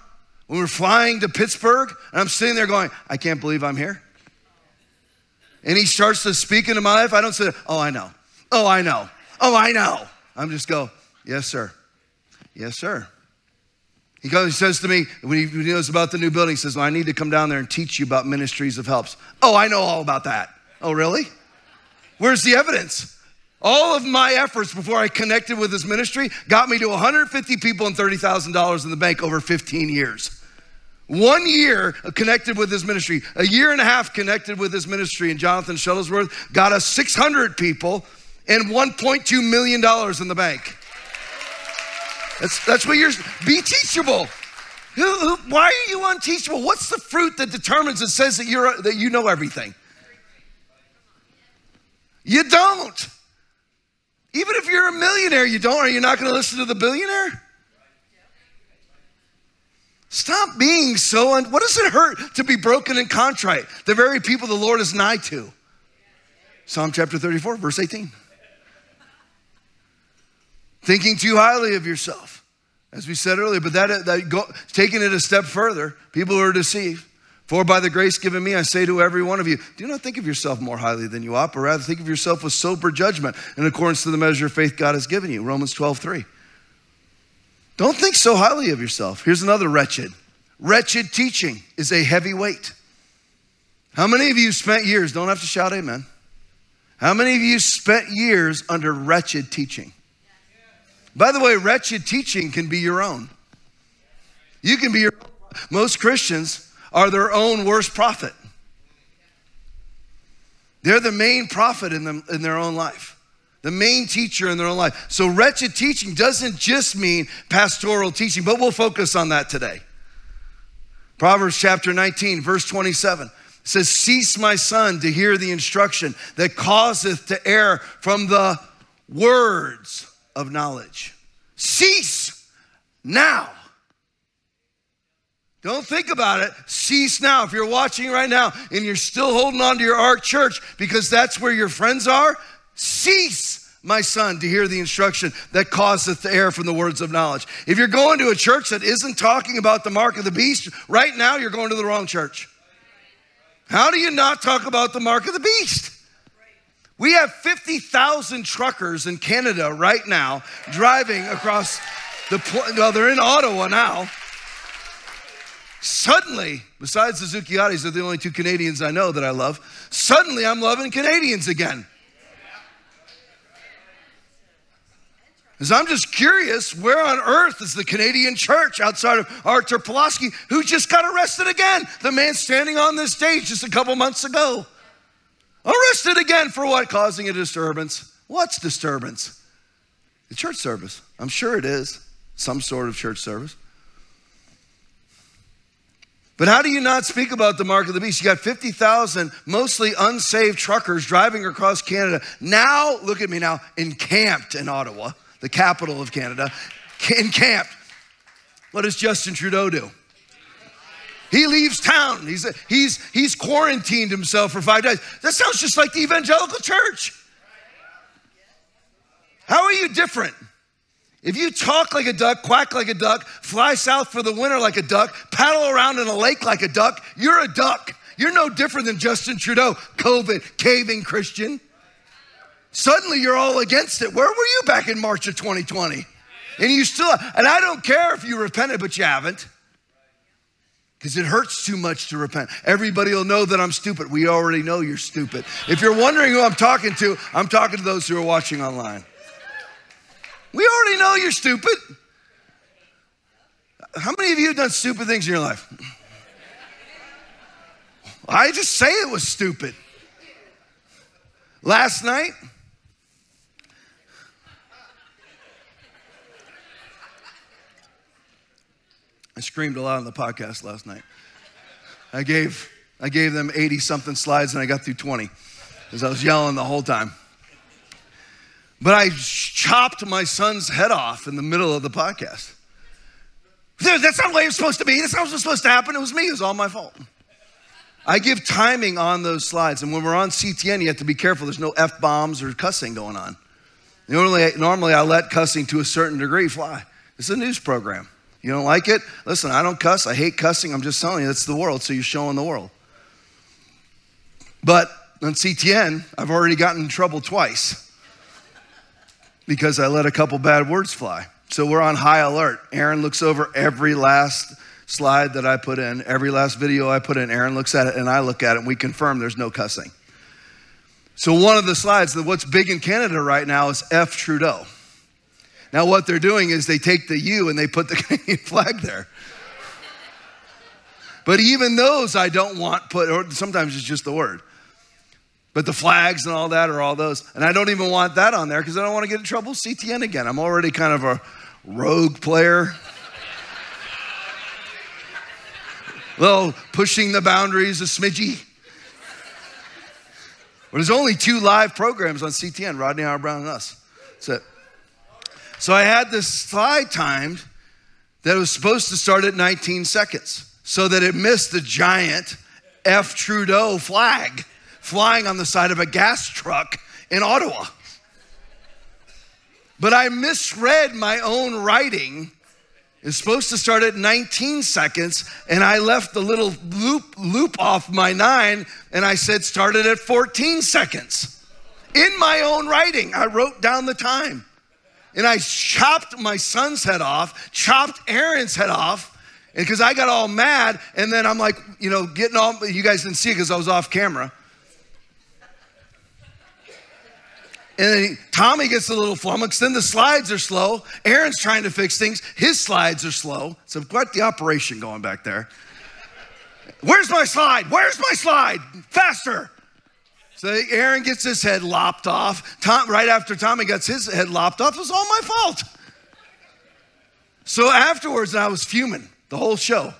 when we're flying to Pittsburgh, and I'm sitting there going, I can't believe I'm here. And he starts to speak into my life, I don't say, Oh, I know. Oh, I know. Oh, I know. I'm just go, Yes, sir. Yes, sir. He, comes, he says to me, when he, when he knows about the new building, he says, well, I need to come down there and teach you about ministries of helps. Oh, I know all about that. Oh, really? Where's the evidence? All of my efforts before I connected with his ministry got me to 150 people and $30,000 in the bank over 15 years. One year connected with his ministry, a year and a half connected with his ministry, and Jonathan Shuttlesworth got us 600 people and $1.2 million in the bank. That's, that's what you're, be teachable. Who, who, why are you unteachable? What's the fruit that determines and says that, you're, that you know everything? You don't. Even if you're a millionaire, you don't. Are you not going to listen to the billionaire? Stop being so. Un- what does it hurt to be broken and contrite? The very people the Lord is nigh to. Psalm chapter 34, verse 18 thinking too highly of yourself, as we said earlier. But that, that go, taking it a step further, people are deceived. For by the grace given me, I say to every one of you, do not think of yourself more highly than you ought, but rather think of yourself with sober judgment in accordance to the measure of faith God has given you. Romans 12, 3. Don't think so highly of yourself. Here's another wretched. Wretched teaching is a heavy weight. How many of you spent years, don't have to shout amen. How many of you spent years under wretched teaching? By the way, wretched teaching can be your own. You can be your most Christians are their own worst prophet. They're the main prophet in, them, in their own life, the main teacher in their own life. So, wretched teaching doesn't just mean pastoral teaching, but we'll focus on that today. Proverbs chapter 19, verse 27 says, Cease, my son, to hear the instruction that causeth to err from the words of knowledge. Cease now. Don't think about it. Cease now. If you're watching right now and you're still holding on to your Ark Church because that's where your friends are, cease, my son, to hear the instruction that causeth the err from the words of knowledge. If you're going to a church that isn't talking about the mark of the beast, right now you're going to the wrong church. How do you not talk about the mark of the beast? We have 50,000 truckers in Canada right now driving across the, well, they're in Ottawa now. Suddenly, besides the Zucciotis, they're the only two Canadians I know that I love. Suddenly, I'm loving Canadians again. Because I'm just curious, where on earth is the Canadian church outside of Artur Pawlowski, who just got arrested again? The man standing on this stage just a couple months ago. Arrested again for what? Causing a disturbance. What's disturbance? The church service. I'm sure it is. Some sort of church service. But how do you not speak about the mark of the beast? You got 50,000 mostly unsaved truckers driving across Canada. Now, look at me now, encamped in Ottawa, the capital of Canada, encamped. What does Justin Trudeau do? He leaves town. He's, he's, he's quarantined himself for five days. That sounds just like the evangelical church. How are you different? If you talk like a duck, quack like a duck, fly south for the winter like a duck, paddle around in a lake like a duck, you're a duck. You're no different than Justin Trudeau, COVID, caving Christian. Suddenly you're all against it. Where were you back in March of 2020? And you still, and I don't care if you repented, but you haven't because it hurts too much to repent. Everybody will know that I'm stupid. We already know you're stupid. If you're wondering who I'm talking to, I'm talking to those who are watching online. We already know you're stupid. How many of you have done stupid things in your life? I just say it was stupid. Last night, I screamed a lot on the podcast last night. I gave, I gave them 80 something slides and I got through 20 because I was yelling the whole time. But I chopped my son's head off in the middle of the podcast. That's not the way it was supposed to be. That's not what was supposed to happen. It was me. It was all my fault. I give timing on those slides. And when we're on CTN, you have to be careful. There's no F bombs or cussing going on. Normally, normally, I let cussing to a certain degree fly. It's a news program. You don't like it? Listen, I don't cuss. I hate cussing. I'm just telling you, it's the world, so you're showing the world. But on CTN, I've already gotten in trouble twice because I let a couple bad words fly. So we're on high alert. Aaron looks over every last slide that I put in, every last video I put in. Aaron looks at it and I look at it and we confirm there's no cussing. So one of the slides, that what's big in Canada right now is F Trudeau. Now what they're doing is they take the U and they put the Canadian flag there. But even those I don't want put, or sometimes it's just the word. But the flags and all that are all those. And I don't even want that on there because I don't want to get in trouble with CTN again. I'm already kind of a rogue player. little pushing the boundaries a smidgy. But there's only two live programs on CTN, Rodney Howard-Browne and us. That's it. So I had this slide timed that was supposed to start at 19 seconds so that it missed the giant F Trudeau flag flying on the side of a gas truck in Ottawa. But I misread my own writing it's supposed to start at 19 seconds, and I left the little loop loop off my nine, and I said started at 14 seconds. In my own writing, I wrote down the time. And I chopped my son's head off, chopped Aaron's head off, because I got all mad, and then I'm like, you know, getting all you guys didn't see it because I was off camera. And then Tommy gets a little flummoxed. Then the slides are slow. Aaron's trying to fix things. His slides are slow. So quite the operation going back there. Where's my slide? Where's my slide? Faster. So Aaron gets his head lopped off. Tom, right after Tommy gets his head lopped off, it was all my fault. So afterwards, I was fuming the whole show.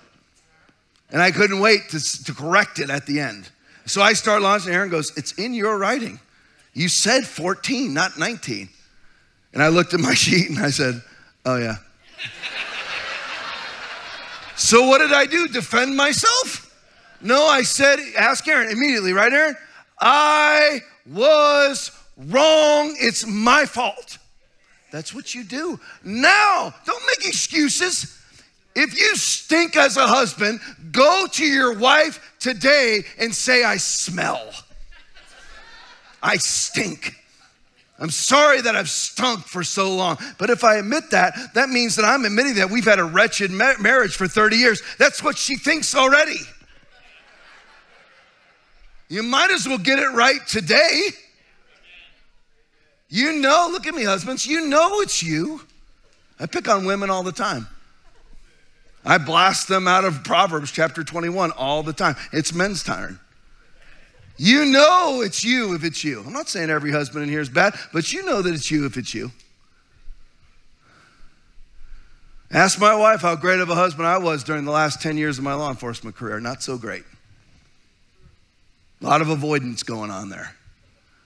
And I couldn't wait to, to correct it at the end. So I start launching. Aaron goes, It's in your writing. You said 14, not 19. And I looked at my sheet and I said, Oh, yeah. so what did I do? Defend myself? No, I said, ask Aaron immediately, right, Aaron? I was wrong. It's my fault. That's what you do. Now, don't make excuses. If you stink as a husband, go to your wife today and say, I smell. I stink. I'm sorry that I've stunk for so long. But if I admit that, that means that I'm admitting that we've had a wretched ma- marriage for 30 years. That's what she thinks already. You might as well get it right today. You know, look at me, husbands, you know it's you. I pick on women all the time. I blast them out of Proverbs chapter 21 all the time. It's men's turn. You know it's you if it's you. I'm not saying every husband in here is bad, but you know that it's you if it's you. Ask my wife how great of a husband I was during the last 10 years of my law enforcement career. Not so great. A lot of avoidance going on there,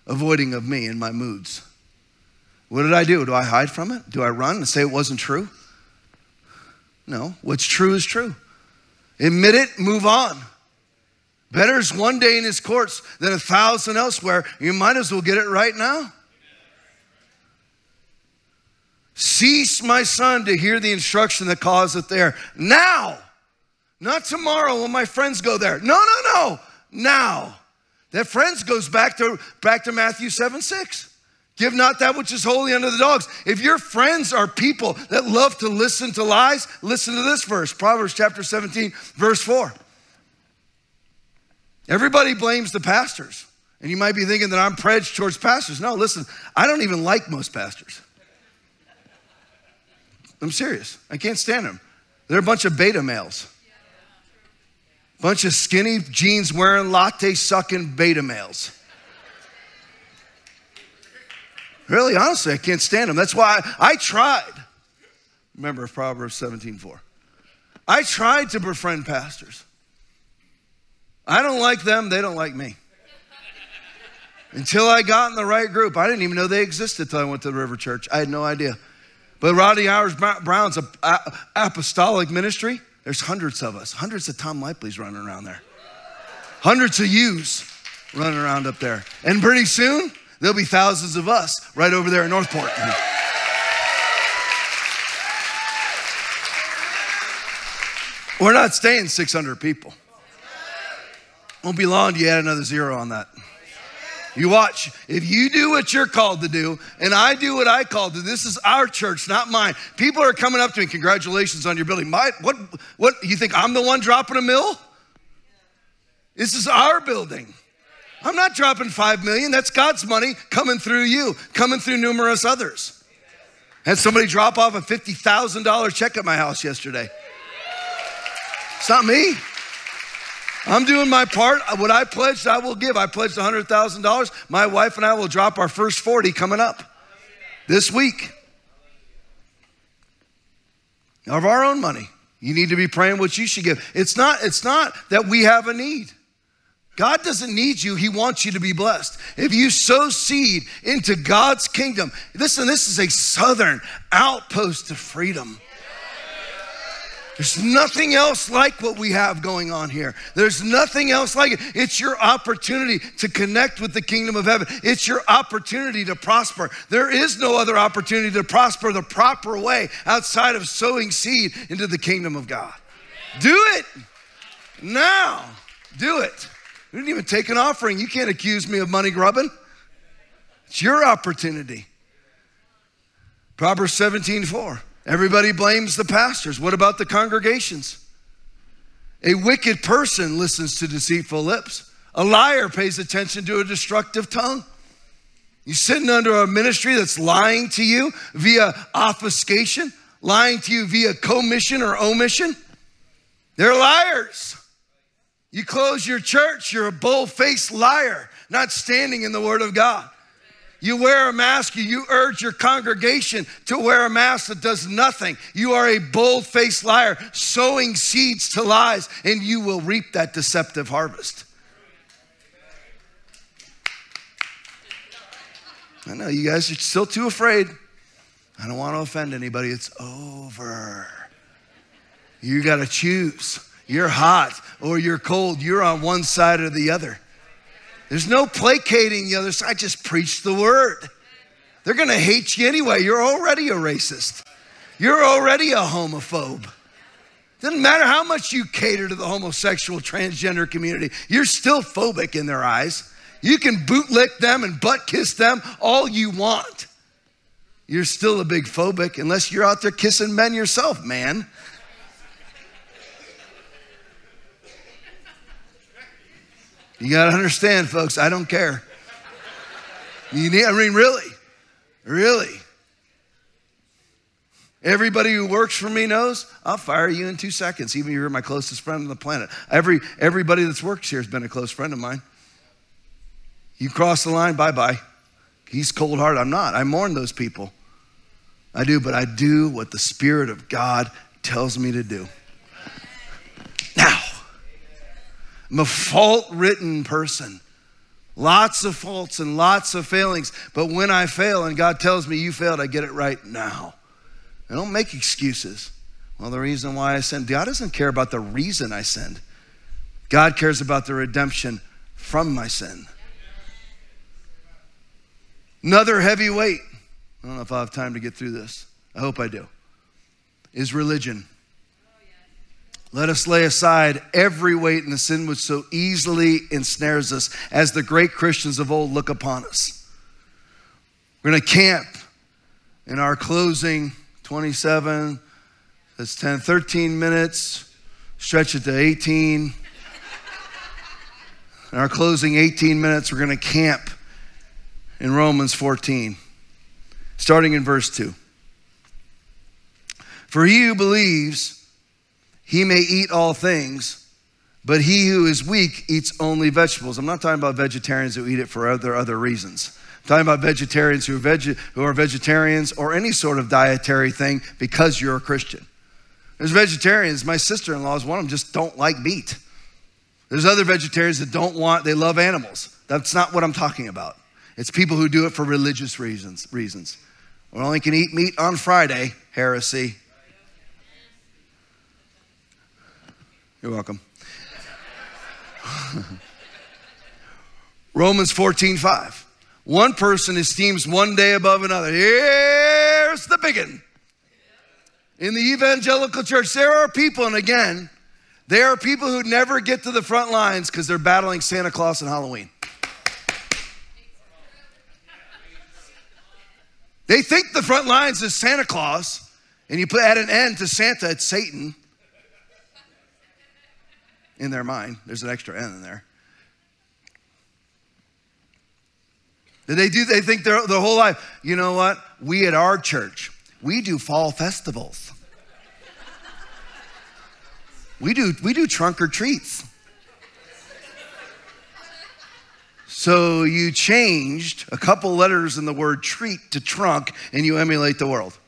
avoiding of me and my moods. What did I do? Do I hide from it? Do I run and say it wasn't true? No. What's true is true. Admit it, move on. Better is one day in his courts than a thousand elsewhere. You might as well get it right now. Cease, my son, to hear the instruction that causeth there. Now, not tomorrow when my friends go there. No, no, no. Now. That friends goes back to back to Matthew 7 6. Give not that which is holy unto the dogs. If your friends are people that love to listen to lies, listen to this verse, Proverbs chapter 17, verse 4. Everybody blames the pastors. And you might be thinking that I'm prejudiced towards pastors. No, listen, I don't even like most pastors. I'm serious. I can't stand them. They're a bunch of beta males. Bunch of skinny jeans wearing, latte sucking beta males. Really, honestly, I can't stand them. That's why I, I tried. Remember Proverbs 17 4. I tried to befriend pastors. I don't like them, they don't like me. Until I got in the right group. I didn't even know they existed until I went to the River Church. I had no idea. But Rodney Howard Browne's apostolic ministry, there's hundreds of us, hundreds of Tom Lipley's running around there. Hundreds of yous running around up there. And pretty soon, there'll be thousands of us right over there in Northport. We're not staying 600 people. Won't be long till you add another zero on that. You watch. If you do what you're called to do, and I do what I called to, this is our church, not mine. People are coming up to me, congratulations on your building. My, what, what, you think I'm the one dropping a mill? This is our building. I'm not dropping five million. That's God's money coming through you, coming through numerous others. Had somebody drop off a $50,000 check at my house yesterday. It's not me. I'm doing my part. What I pledged, I will give. I pledged $100,000. My wife and I will drop our first 40 coming up this week of our own money. You need to be praying what you should give. It's not, it's not that we have a need. God doesn't need you, He wants you to be blessed. If you sow seed into God's kingdom, listen, this is a southern outpost of freedom. There's nothing else like what we have going on here. There's nothing else like it. It's your opportunity to connect with the kingdom of heaven. It's your opportunity to prosper. There is no other opportunity to prosper the proper way outside of sowing seed into the kingdom of God. Do it now. Do it. We didn't even take an offering. You can't accuse me of money grubbing. It's your opportunity. Proverbs 17 4. Everybody blames the pastors. What about the congregations? A wicked person listens to deceitful lips. A liar pays attention to a destructive tongue. You're sitting under a ministry that's lying to you via obfuscation, lying to you via commission or omission. They're liars. You close your church, you're a bold faced liar, not standing in the Word of God. You wear a mask, you urge your congregation to wear a mask that does nothing. You are a bold faced liar, sowing seeds to lies, and you will reap that deceptive harvest. I know you guys are still too afraid. I don't want to offend anybody. It's over. You got to choose. You're hot or you're cold. You're on one side or the other. There's no placating the other side. Just preach the word. They're to hate you anyway. You're already a racist. You're already a homophobe. Doesn't matter how much you cater to the homosexual, transgender community, you're still phobic in their eyes. You can bootlick them and butt kiss them all you want. You're still a big phobic unless you're out there kissing men yourself, man. You got to understand, folks, I don't care. You need, I mean, really, really. Everybody who works for me knows I'll fire you in two seconds, even if you're my closest friend on the planet. Every, everybody that's works here has been a close friend of mine. You cross the line, bye bye. He's cold hearted. I'm not. I mourn those people. I do, but I do what the Spirit of God tells me to do. Now, I'm a fault ridden person. Lots of faults and lots of failings. But when I fail and God tells me you failed, I get it right now. I don't make excuses. Well, the reason why I sinned, God doesn't care about the reason I sinned. God cares about the redemption from my sin. Another heavy weight, I don't know if i have time to get through this. I hope I do, is religion. Let us lay aside every weight and the sin which so easily ensnares us as the great Christians of old look upon us. We're going to camp in our closing 27, that's 10, 13 minutes, stretch it to 18. In our closing 18 minutes, we're going to camp in Romans 14, starting in verse 2. For he who believes, he may eat all things, but he who is weak eats only vegetables. I'm not talking about vegetarians who eat it for other, other reasons. I'm talking about vegetarians who are, veg- who are vegetarians or any sort of dietary thing because you're a Christian. There's vegetarians, my sister in law is one of them, just don't like meat. There's other vegetarians that don't want, they love animals. That's not what I'm talking about. It's people who do it for religious reasons. reasons. We only can eat meat on Friday, heresy. You're welcome. Romans 14, 5. One person esteems one day above another. Here's the big one. In the evangelical church, there are people, and again, there are people who never get to the front lines because they're battling Santa Claus and Halloween. They think the front lines is Santa Claus, and you put at an end to Santa, it's Satan. In their mind, there's an extra N in there. They do, they think their, their whole life, you know what? We at our church, we do fall festivals. We do, we do trunk or treats. So you changed a couple letters in the word treat to trunk and you emulate the world.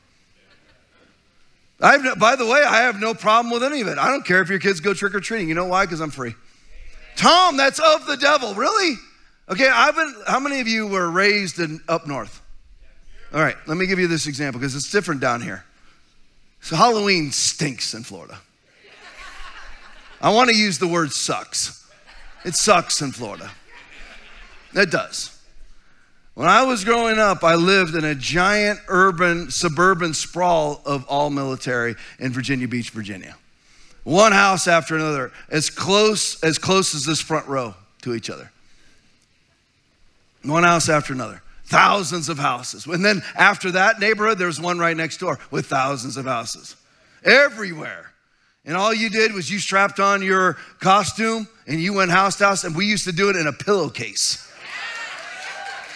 I have no, by the way, I have no problem with any of it. I don't care if your kids go trick or treating. You know why? Because I'm free. Tom, that's of the devil. Really? Okay, I've been, how many of you were raised in up north? All right, let me give you this example because it's different down here. So Halloween stinks in Florida. I want to use the word sucks. It sucks in Florida. It does. When I was growing up, I lived in a giant urban, suburban sprawl of all military in Virginia Beach, Virginia. One house after another, as close as close as this front row to each other. One house after another. Thousands of houses. And then after that neighborhood, there was one right next door with thousands of houses. Everywhere. And all you did was you strapped on your costume and you went house to house, and we used to do it in a pillowcase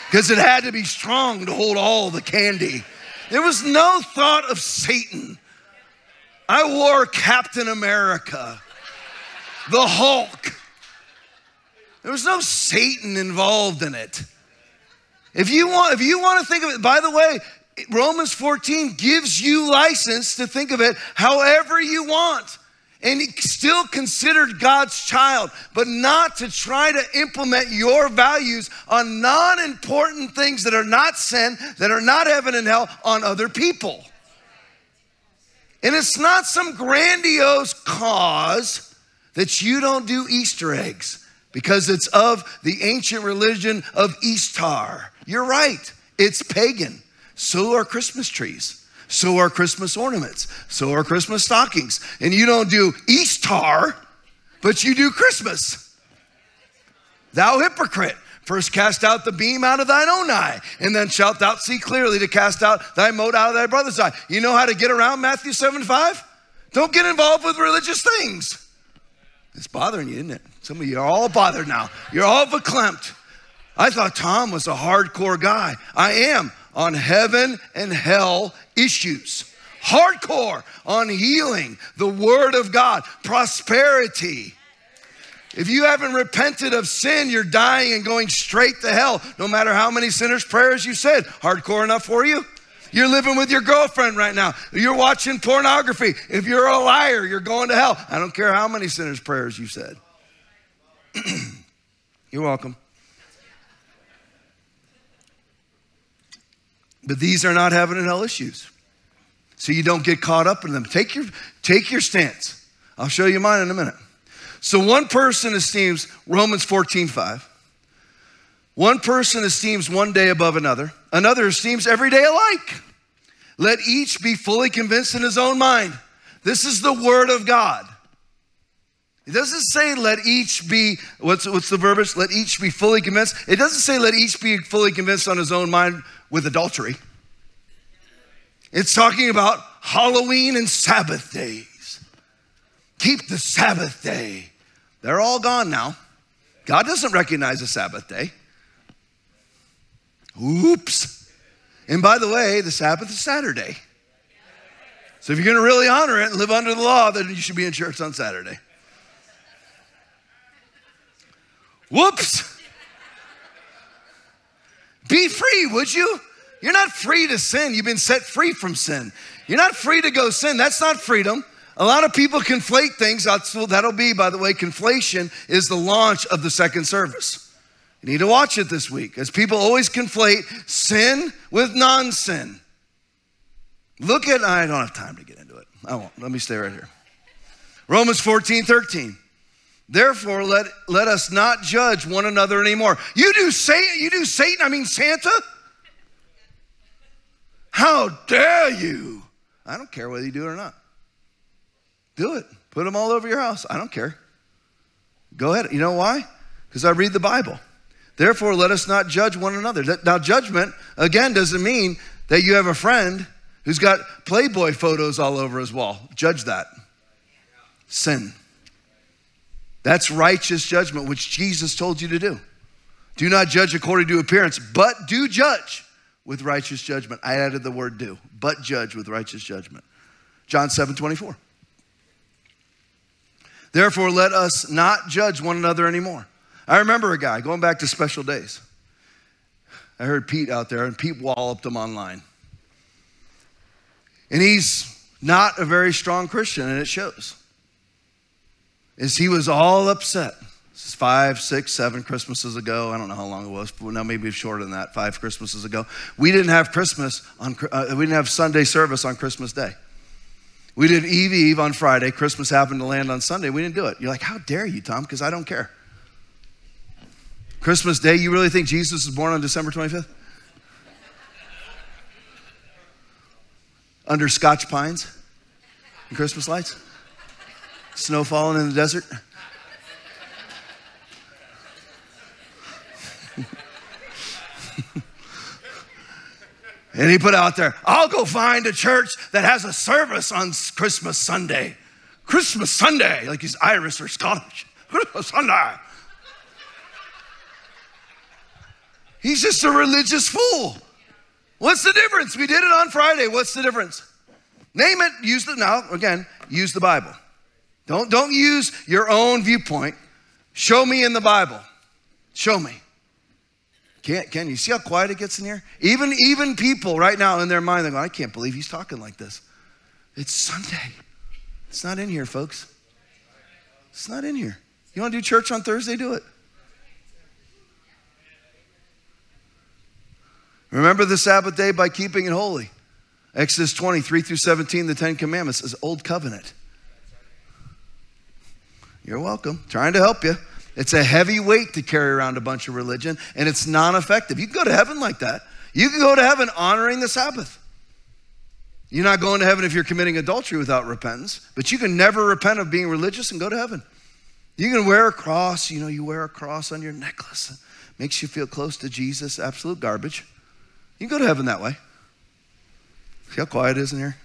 because it had to be strong to hold all the candy. There was no thought of Satan. I wore Captain America, the Hulk. There was no Satan involved in it. If you want, if you want to think of it, by the way, Romans 14 gives you license to think of it however you want and he still considered God's child, but not to try to implement your values on non important things that are not sin, that are not heaven and hell on other people. And it's not some grandiose cause that you don't do Easter eggs because it's of the ancient religion of Easter. You're right, it's pagan. So are Christmas trees. So are Christmas ornaments. So are Christmas stockings. And you don't do Easter, but you do Christmas. Thou hypocrite. First cast out the beam out of thine own eye, and then shalt thou see clearly to cast out thy mote out of thy brother's eye. You know how to get around Matthew 7 5? Don't get involved with religious things. It's bothering you, isn't it? Some of you are all bothered now. You're all verklempt. I thought Tom was a hardcore guy. I am on heaven and hell issues. Hardcore on healing, the Word of God, prosperity. If you haven't repented of sin, you're dying and going straight to hell, no matter how many sinners' prayers you said. Hardcore enough for you? You're living with your girlfriend right now. You're watching pornography. If you're a liar, you're going to hell. I don't care how many sinners' prayers you said. you're welcome. But these are not heaven and hell issues. So you don't get caught up in them. Take your, take your stance. I'll show you mine in a minute. So one person esteems Romans 14, 5. One person esteems one day above another, another esteems every day alike. Let each be fully convinced in his own mind. This is the word of God. It doesn't say let each be, what's, what's the verbiage? Let each be fully convinced. It doesn't say let each be fully convinced on his own mind with adultery. It's talking about Halloween and Sabbath days. Keep the Sabbath day. They're all gone now. God doesn't recognize a Sabbath day. Oops. And by the way, the Sabbath is Saturday. So if you're going to really honor it and live under the law, then you should be in church on Saturday. Whoops. Be free, would you? You're not free to sin. You've been set free from sin. You're not free to go sin. That's not freedom. A lot of people conflate things. That'll be, by the way, conflation is the launch of the second service. You need to watch it this week as people always conflate sin with non sin. Look at, I don't have time to get into it. I won't. Let me stay right here. Romans 14, 13. Therefore, let, let us not judge one another anymore. You do Satan, you do Satan, I mean Santa? How dare you? I don't care whether you do it or not. Do it. Put them all over your house. I don't care. Go ahead. You know why? Because I read the Bible. Therefore, let us not judge one another. Now, judgment, again, doesn't mean that you have a friend who's got Playboy photos all over his wall. Judge that. Sin. That's righteous judgment, which Jesus told you to do. Do not judge according to appearance, but do judge with righteous judgment. I added the word do, but judge with righteous judgment. John 7 24. Therefore, let us not judge one another anymore. I remember a guy going back to special days. I heard Pete out there, and Pete walloped him online. And he's not a very strong Christian, and it shows is he was all upset. This is five, six, seven Christmases ago. I don't know how long it was. But now maybe shorter than that. Five Christmases ago. We didn't have Christmas on. Uh, we didn't have Sunday service on Christmas Day. We did Eve Eve on Friday. Christmas happened to land on Sunday. We didn't do it. You're like, how dare you, Tom? Because I don't care. Christmas Day, you really think Jesus was born on December 25th? Under Scotch pines and Christmas lights? Snow falling in the desert? and he put out there, I'll go find a church that has a service on Christmas Sunday. Christmas Sunday, like he's Irish or Scottish. Christmas Sunday. He's just a religious fool. What's the difference? We did it on Friday. What's the difference? Name it, use the, now, again, use the Bible. Don't, don't use your own viewpoint. Show me in the Bible. Show me. Can't, can you see how quiet it gets in here? Even, even people right now in their mind, they go, I can't believe he's talking like this. It's Sunday. It's not in here, folks. It's not in here. You want to do church on Thursday? Do it. Remember the Sabbath day by keeping it holy. Exodus 23 through 17, the Ten Commandments is Old Covenant. You're welcome. Trying to help you. It's a heavy weight to carry around a bunch of religion, and it's non effective. You can go to heaven like that. You can go to heaven honoring the Sabbath. You're not going to heaven if you're committing adultery without repentance, but you can never repent of being religious and go to heaven. You can wear a cross, you know, you wear a cross on your necklace. It makes you feel close to Jesus. Absolute garbage. You can go to heaven that way. See how quiet it is in here?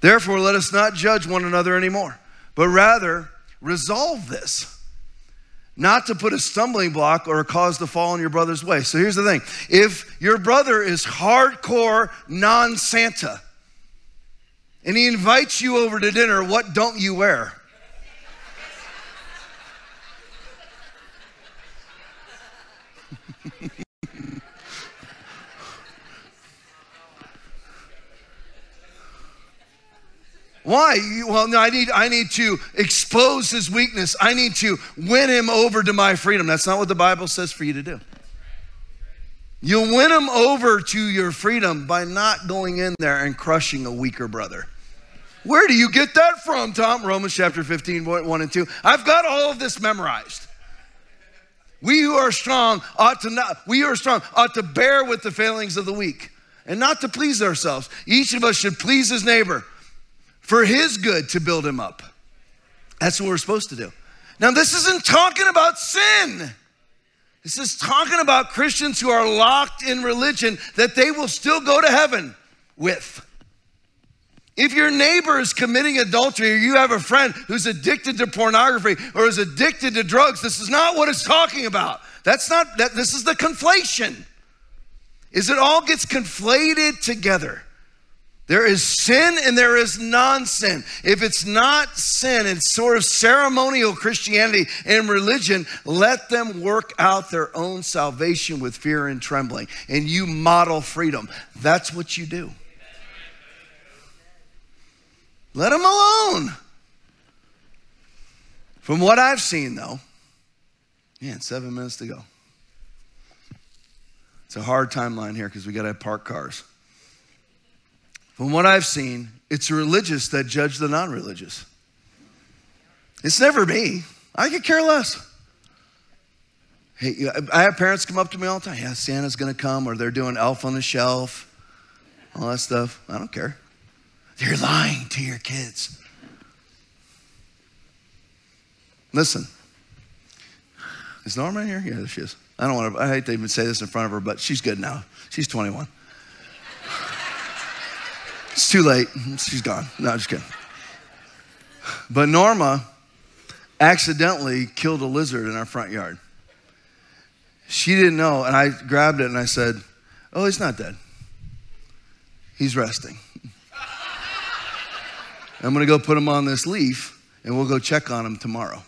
Therefore, let us not judge one another anymore but rather resolve this. Not to put a stumbling block or cause to fall in your brother's way. So here's the thing if your brother is hardcore non Santa and he invites you over to dinner, what don't you wear? Why? Well, no, I need, I need to expose his weakness. I need to win him over to my freedom. That's not what the Bible says for you to do. You'll win him over to your freedom by not going in there and crushing a weaker brother. Where do you get that from, Tom? Romans chapter 15, 1 and 2. I've got all of this memorized. We who are strong ought to not, we who are strong ought to bear with the failings of the weak and not to please ourselves. Each of us should please his neighbor for his good to build him up. That's what we're supposed to do. Now, this isn't talking about sin. This is talking about Christians who are locked in religion that they will still go to heaven with. If your neighbor is committing adultery or you have a friend who's addicted to pornography or is addicted to drugs, this is not what it's talking about. That's not that this is the conflation. Is it all gets conflated together. There is sin and there is non sin. If it's not sin, it's sort of ceremonial Christianity and religion, let them work out their own salvation with fear and trembling. And you model freedom. That's what you do. Let them alone. From what I've seen, though, man, seven minutes to go. It's a hard timeline here because we got to park cars. From what I've seen, it's religious that judge the non religious. It's never me. I could care less. Hey, I have parents come up to me all the time. Yeah, Santa's going to come, or they're doing Elf on the Shelf, all that stuff. I don't care. You're lying to your kids. Listen, is Norma here? Yeah, there she is. I don't want to, I hate to even say this in front of her, but she's good now. She's 21. It's too late. She's gone. No, just kidding. But Norma accidentally killed a lizard in our front yard. She didn't know, and I grabbed it and I said, Oh, he's not dead. He's resting. I'm going to go put him on this leaf and we'll go check on him tomorrow.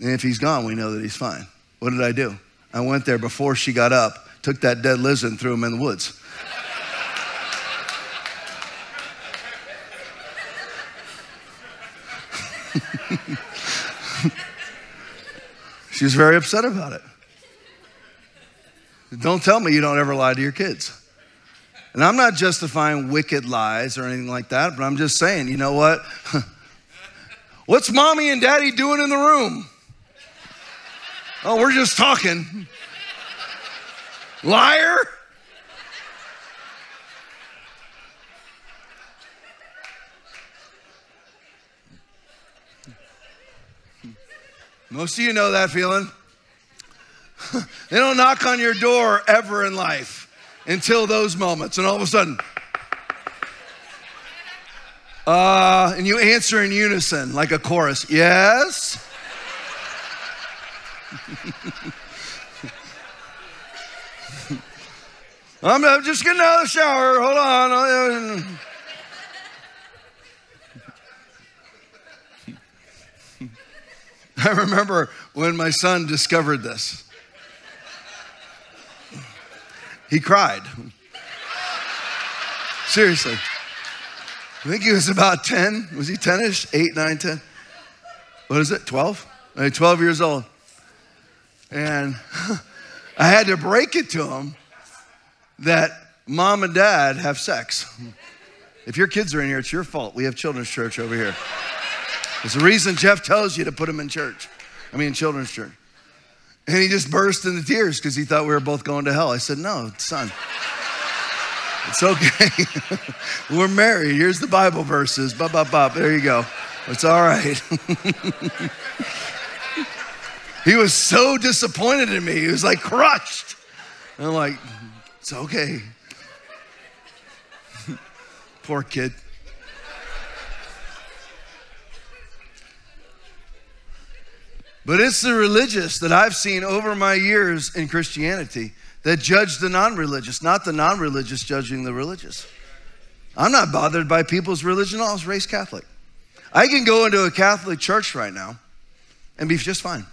And if he's gone, we know that he's fine. What did I do? I went there before she got up, took that dead lizard and threw him in the woods. she was very upset about it. Don't tell me you don't ever lie to your kids. And I'm not justifying wicked lies or anything like that, but I'm just saying, you know what? What's mommy and daddy doing in the room? Oh, we're just talking. Liar. Most of you know that feeling. they don't knock on your door ever in life until those moments, and all of a sudden, uh, and you answer in unison like a chorus. Yes. I'm, I'm just getting out of the shower. Hold on. I remember when my son discovered this. He cried. Seriously. I think he was about 10. Was he 10 ish? 8, 9, 10? What is it? 12? 12 years old. And I had to break it to him that mom and dad have sex. If your kids are in here, it's your fault. We have children's church over here. There's a reason Jeff tells you to put him in church. I mean, children's church. And he just burst into tears because he thought we were both going to hell. I said, No, son. It's okay. we're married. Here's the Bible verses. Bop, bop, bop. There you go. It's all right. He was so disappointed in me. He was like crushed. And I'm like, it's okay. Poor kid. But it's the religious that I've seen over my years in Christianity that judge the non religious, not the non religious judging the religious. I'm not bothered by people's religion. I was raised Catholic. I can go into a Catholic church right now and be just fine.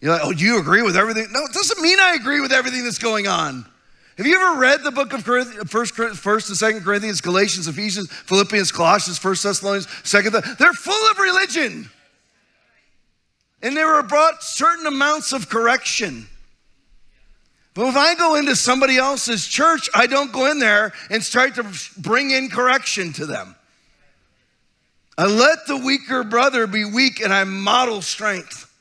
You're like, oh, do you agree with everything? No, it doesn't mean I agree with everything that's going on. Have you ever read the book of uh, First, First and Second Corinthians, Galatians, Ephesians, Philippians, Colossians, First Thessalonians, Second? They're full of religion, and they were brought certain amounts of correction. But if I go into somebody else's church, I don't go in there and start to bring in correction to them. I let the weaker brother be weak, and I model strength.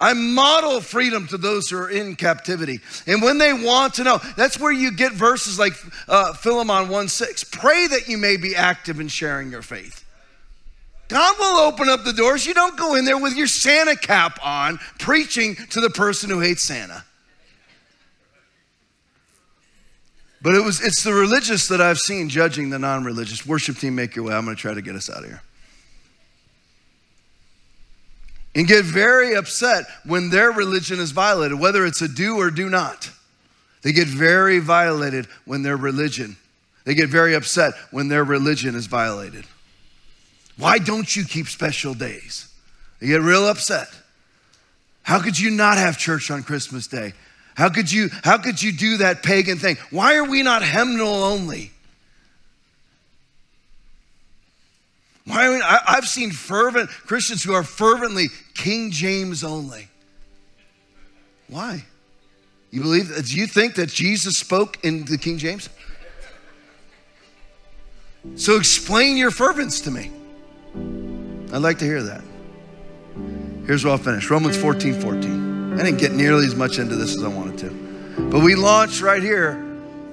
I model freedom to those who are in captivity. And when they want to know, that's where you get verses like uh, Philemon 1 6. Pray that you may be active in sharing your faith. God will open up the doors. You don't go in there with your Santa cap on, preaching to the person who hates Santa. But it was it's the religious that I've seen judging the non-religious. Worship team, make your way. I'm going to try to get us out of here and get very upset when their religion is violated, whether it's a do or do not. They get very violated when their religion, they get very upset when their religion is violated. Why don't you keep special days? They get real upset. How could you not have church on Christmas Day? How could you, how could you do that pagan thing? Why are we not hymnal only? Why, I have seen fervent Christians who are fervently King James only. Why? You believe, do you think that Jesus spoke in the King James? So explain your fervence to me. I'd like to hear that. Here's where I'll finish Romans 14 14. I didn't get nearly as much into this as I wanted to. But we launched right here.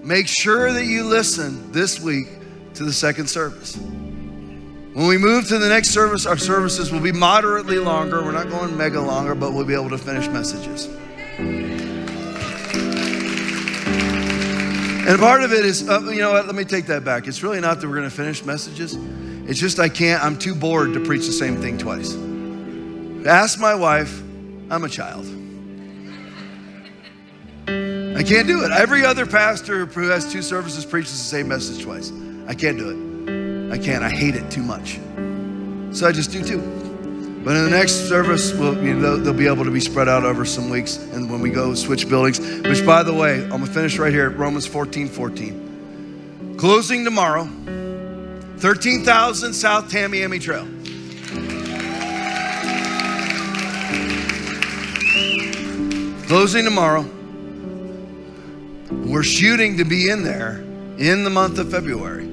Make sure that you listen this week to the second service. When we move to the next service, our services will be moderately longer. We're not going mega longer, but we'll be able to finish messages. And part of it is, uh, you know what, let me take that back. It's really not that we're going to finish messages. It's just I can't, I'm too bored to preach the same thing twice. Ask my wife, I'm a child. I can't do it. Every other pastor who has two services preaches the same message twice. I can't do it. I can't. I hate it too much. So I just do two. But in the next service, we'll, you know, they'll be able to be spread out over some weeks. And when we go switch buildings, which by the way, I'm going to finish right here at Romans 14 14. Closing tomorrow, 13,000 South Tamiami Trail. Closing tomorrow. We're shooting to be in there in the month of February.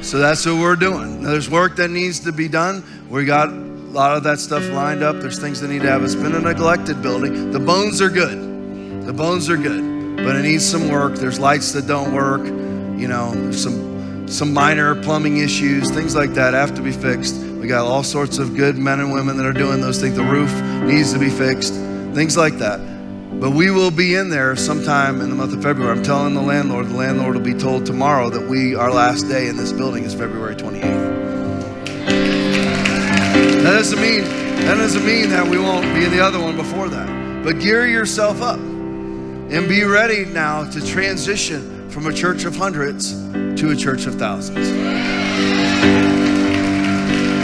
So that's what we're doing. Now, there's work that needs to be done. We got a lot of that stuff lined up. There's things that need to have. It's been a neglected building. The bones are good. The bones are good, but it needs some work. There's lights that don't work. You know, some some minor plumbing issues, things like that have to be fixed. We got all sorts of good men and women that are doing those things. The roof needs to be fixed. Things like that. But we will be in there sometime in the month of February. I'm telling the landlord, the landlord will be told tomorrow that we, our last day in this building is February 28th. That doesn't mean, that doesn't mean that we won't be in the other one before that. But gear yourself up and be ready now to transition from a church of hundreds to a church of thousands.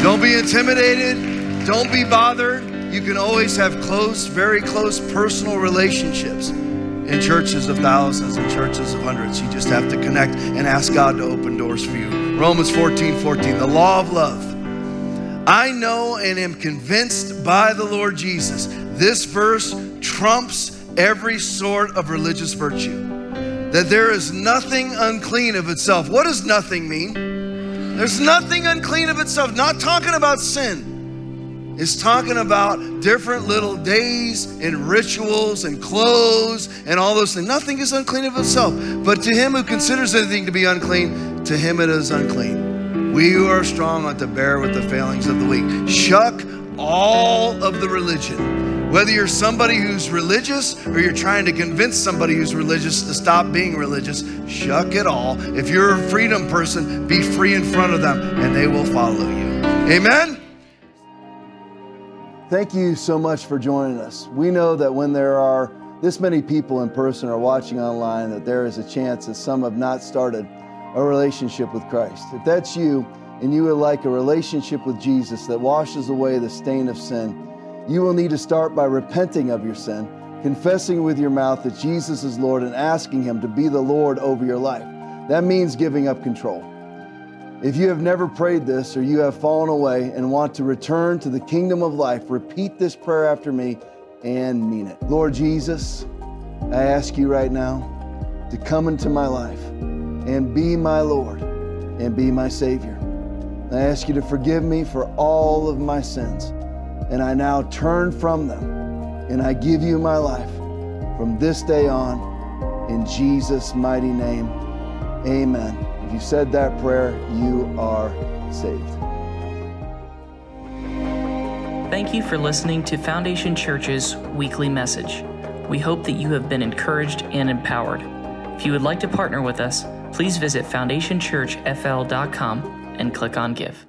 Don't be intimidated. Don't be bothered. You can always have close, very close personal relationships in churches of thousands and churches of hundreds. You just have to connect and ask God to open doors for you. Romans 14 14, the law of love. I know and am convinced by the Lord Jesus, this verse trumps every sort of religious virtue. That there is nothing unclean of itself. What does nothing mean? There's nothing unclean of itself. Not talking about sin It's talking about different little days and rituals and clothes and all those things. Nothing is unclean of itself. But to him who considers anything to be unclean, to him it is unclean. We who are strong ought to bear with the failings of the weak. Shuck all of the religion. Whether you're somebody who's religious or you're trying to convince somebody who's religious to stop being religious, shuck it all. If you're a freedom person, be free in front of them and they will follow you. Amen? Thank you so much for joining us. We know that when there are this many people in person or watching online, that there is a chance that some have not started a relationship with Christ. If that's you and you would like a relationship with Jesus that washes away the stain of sin, you will need to start by repenting of your sin, confessing with your mouth that Jesus is Lord, and asking Him to be the Lord over your life. That means giving up control. If you have never prayed this or you have fallen away and want to return to the kingdom of life, repeat this prayer after me and mean it. Lord Jesus, I ask you right now to come into my life and be my Lord and be my Savior. I ask you to forgive me for all of my sins, and I now turn from them and I give you my life from this day on. In Jesus' mighty name, amen. If you said that prayer, you are saved. Thank you for listening to Foundation Church's weekly message. We hope that you have been encouraged and empowered. If you would like to partner with us, please visit foundationchurchfl.com and click on Give.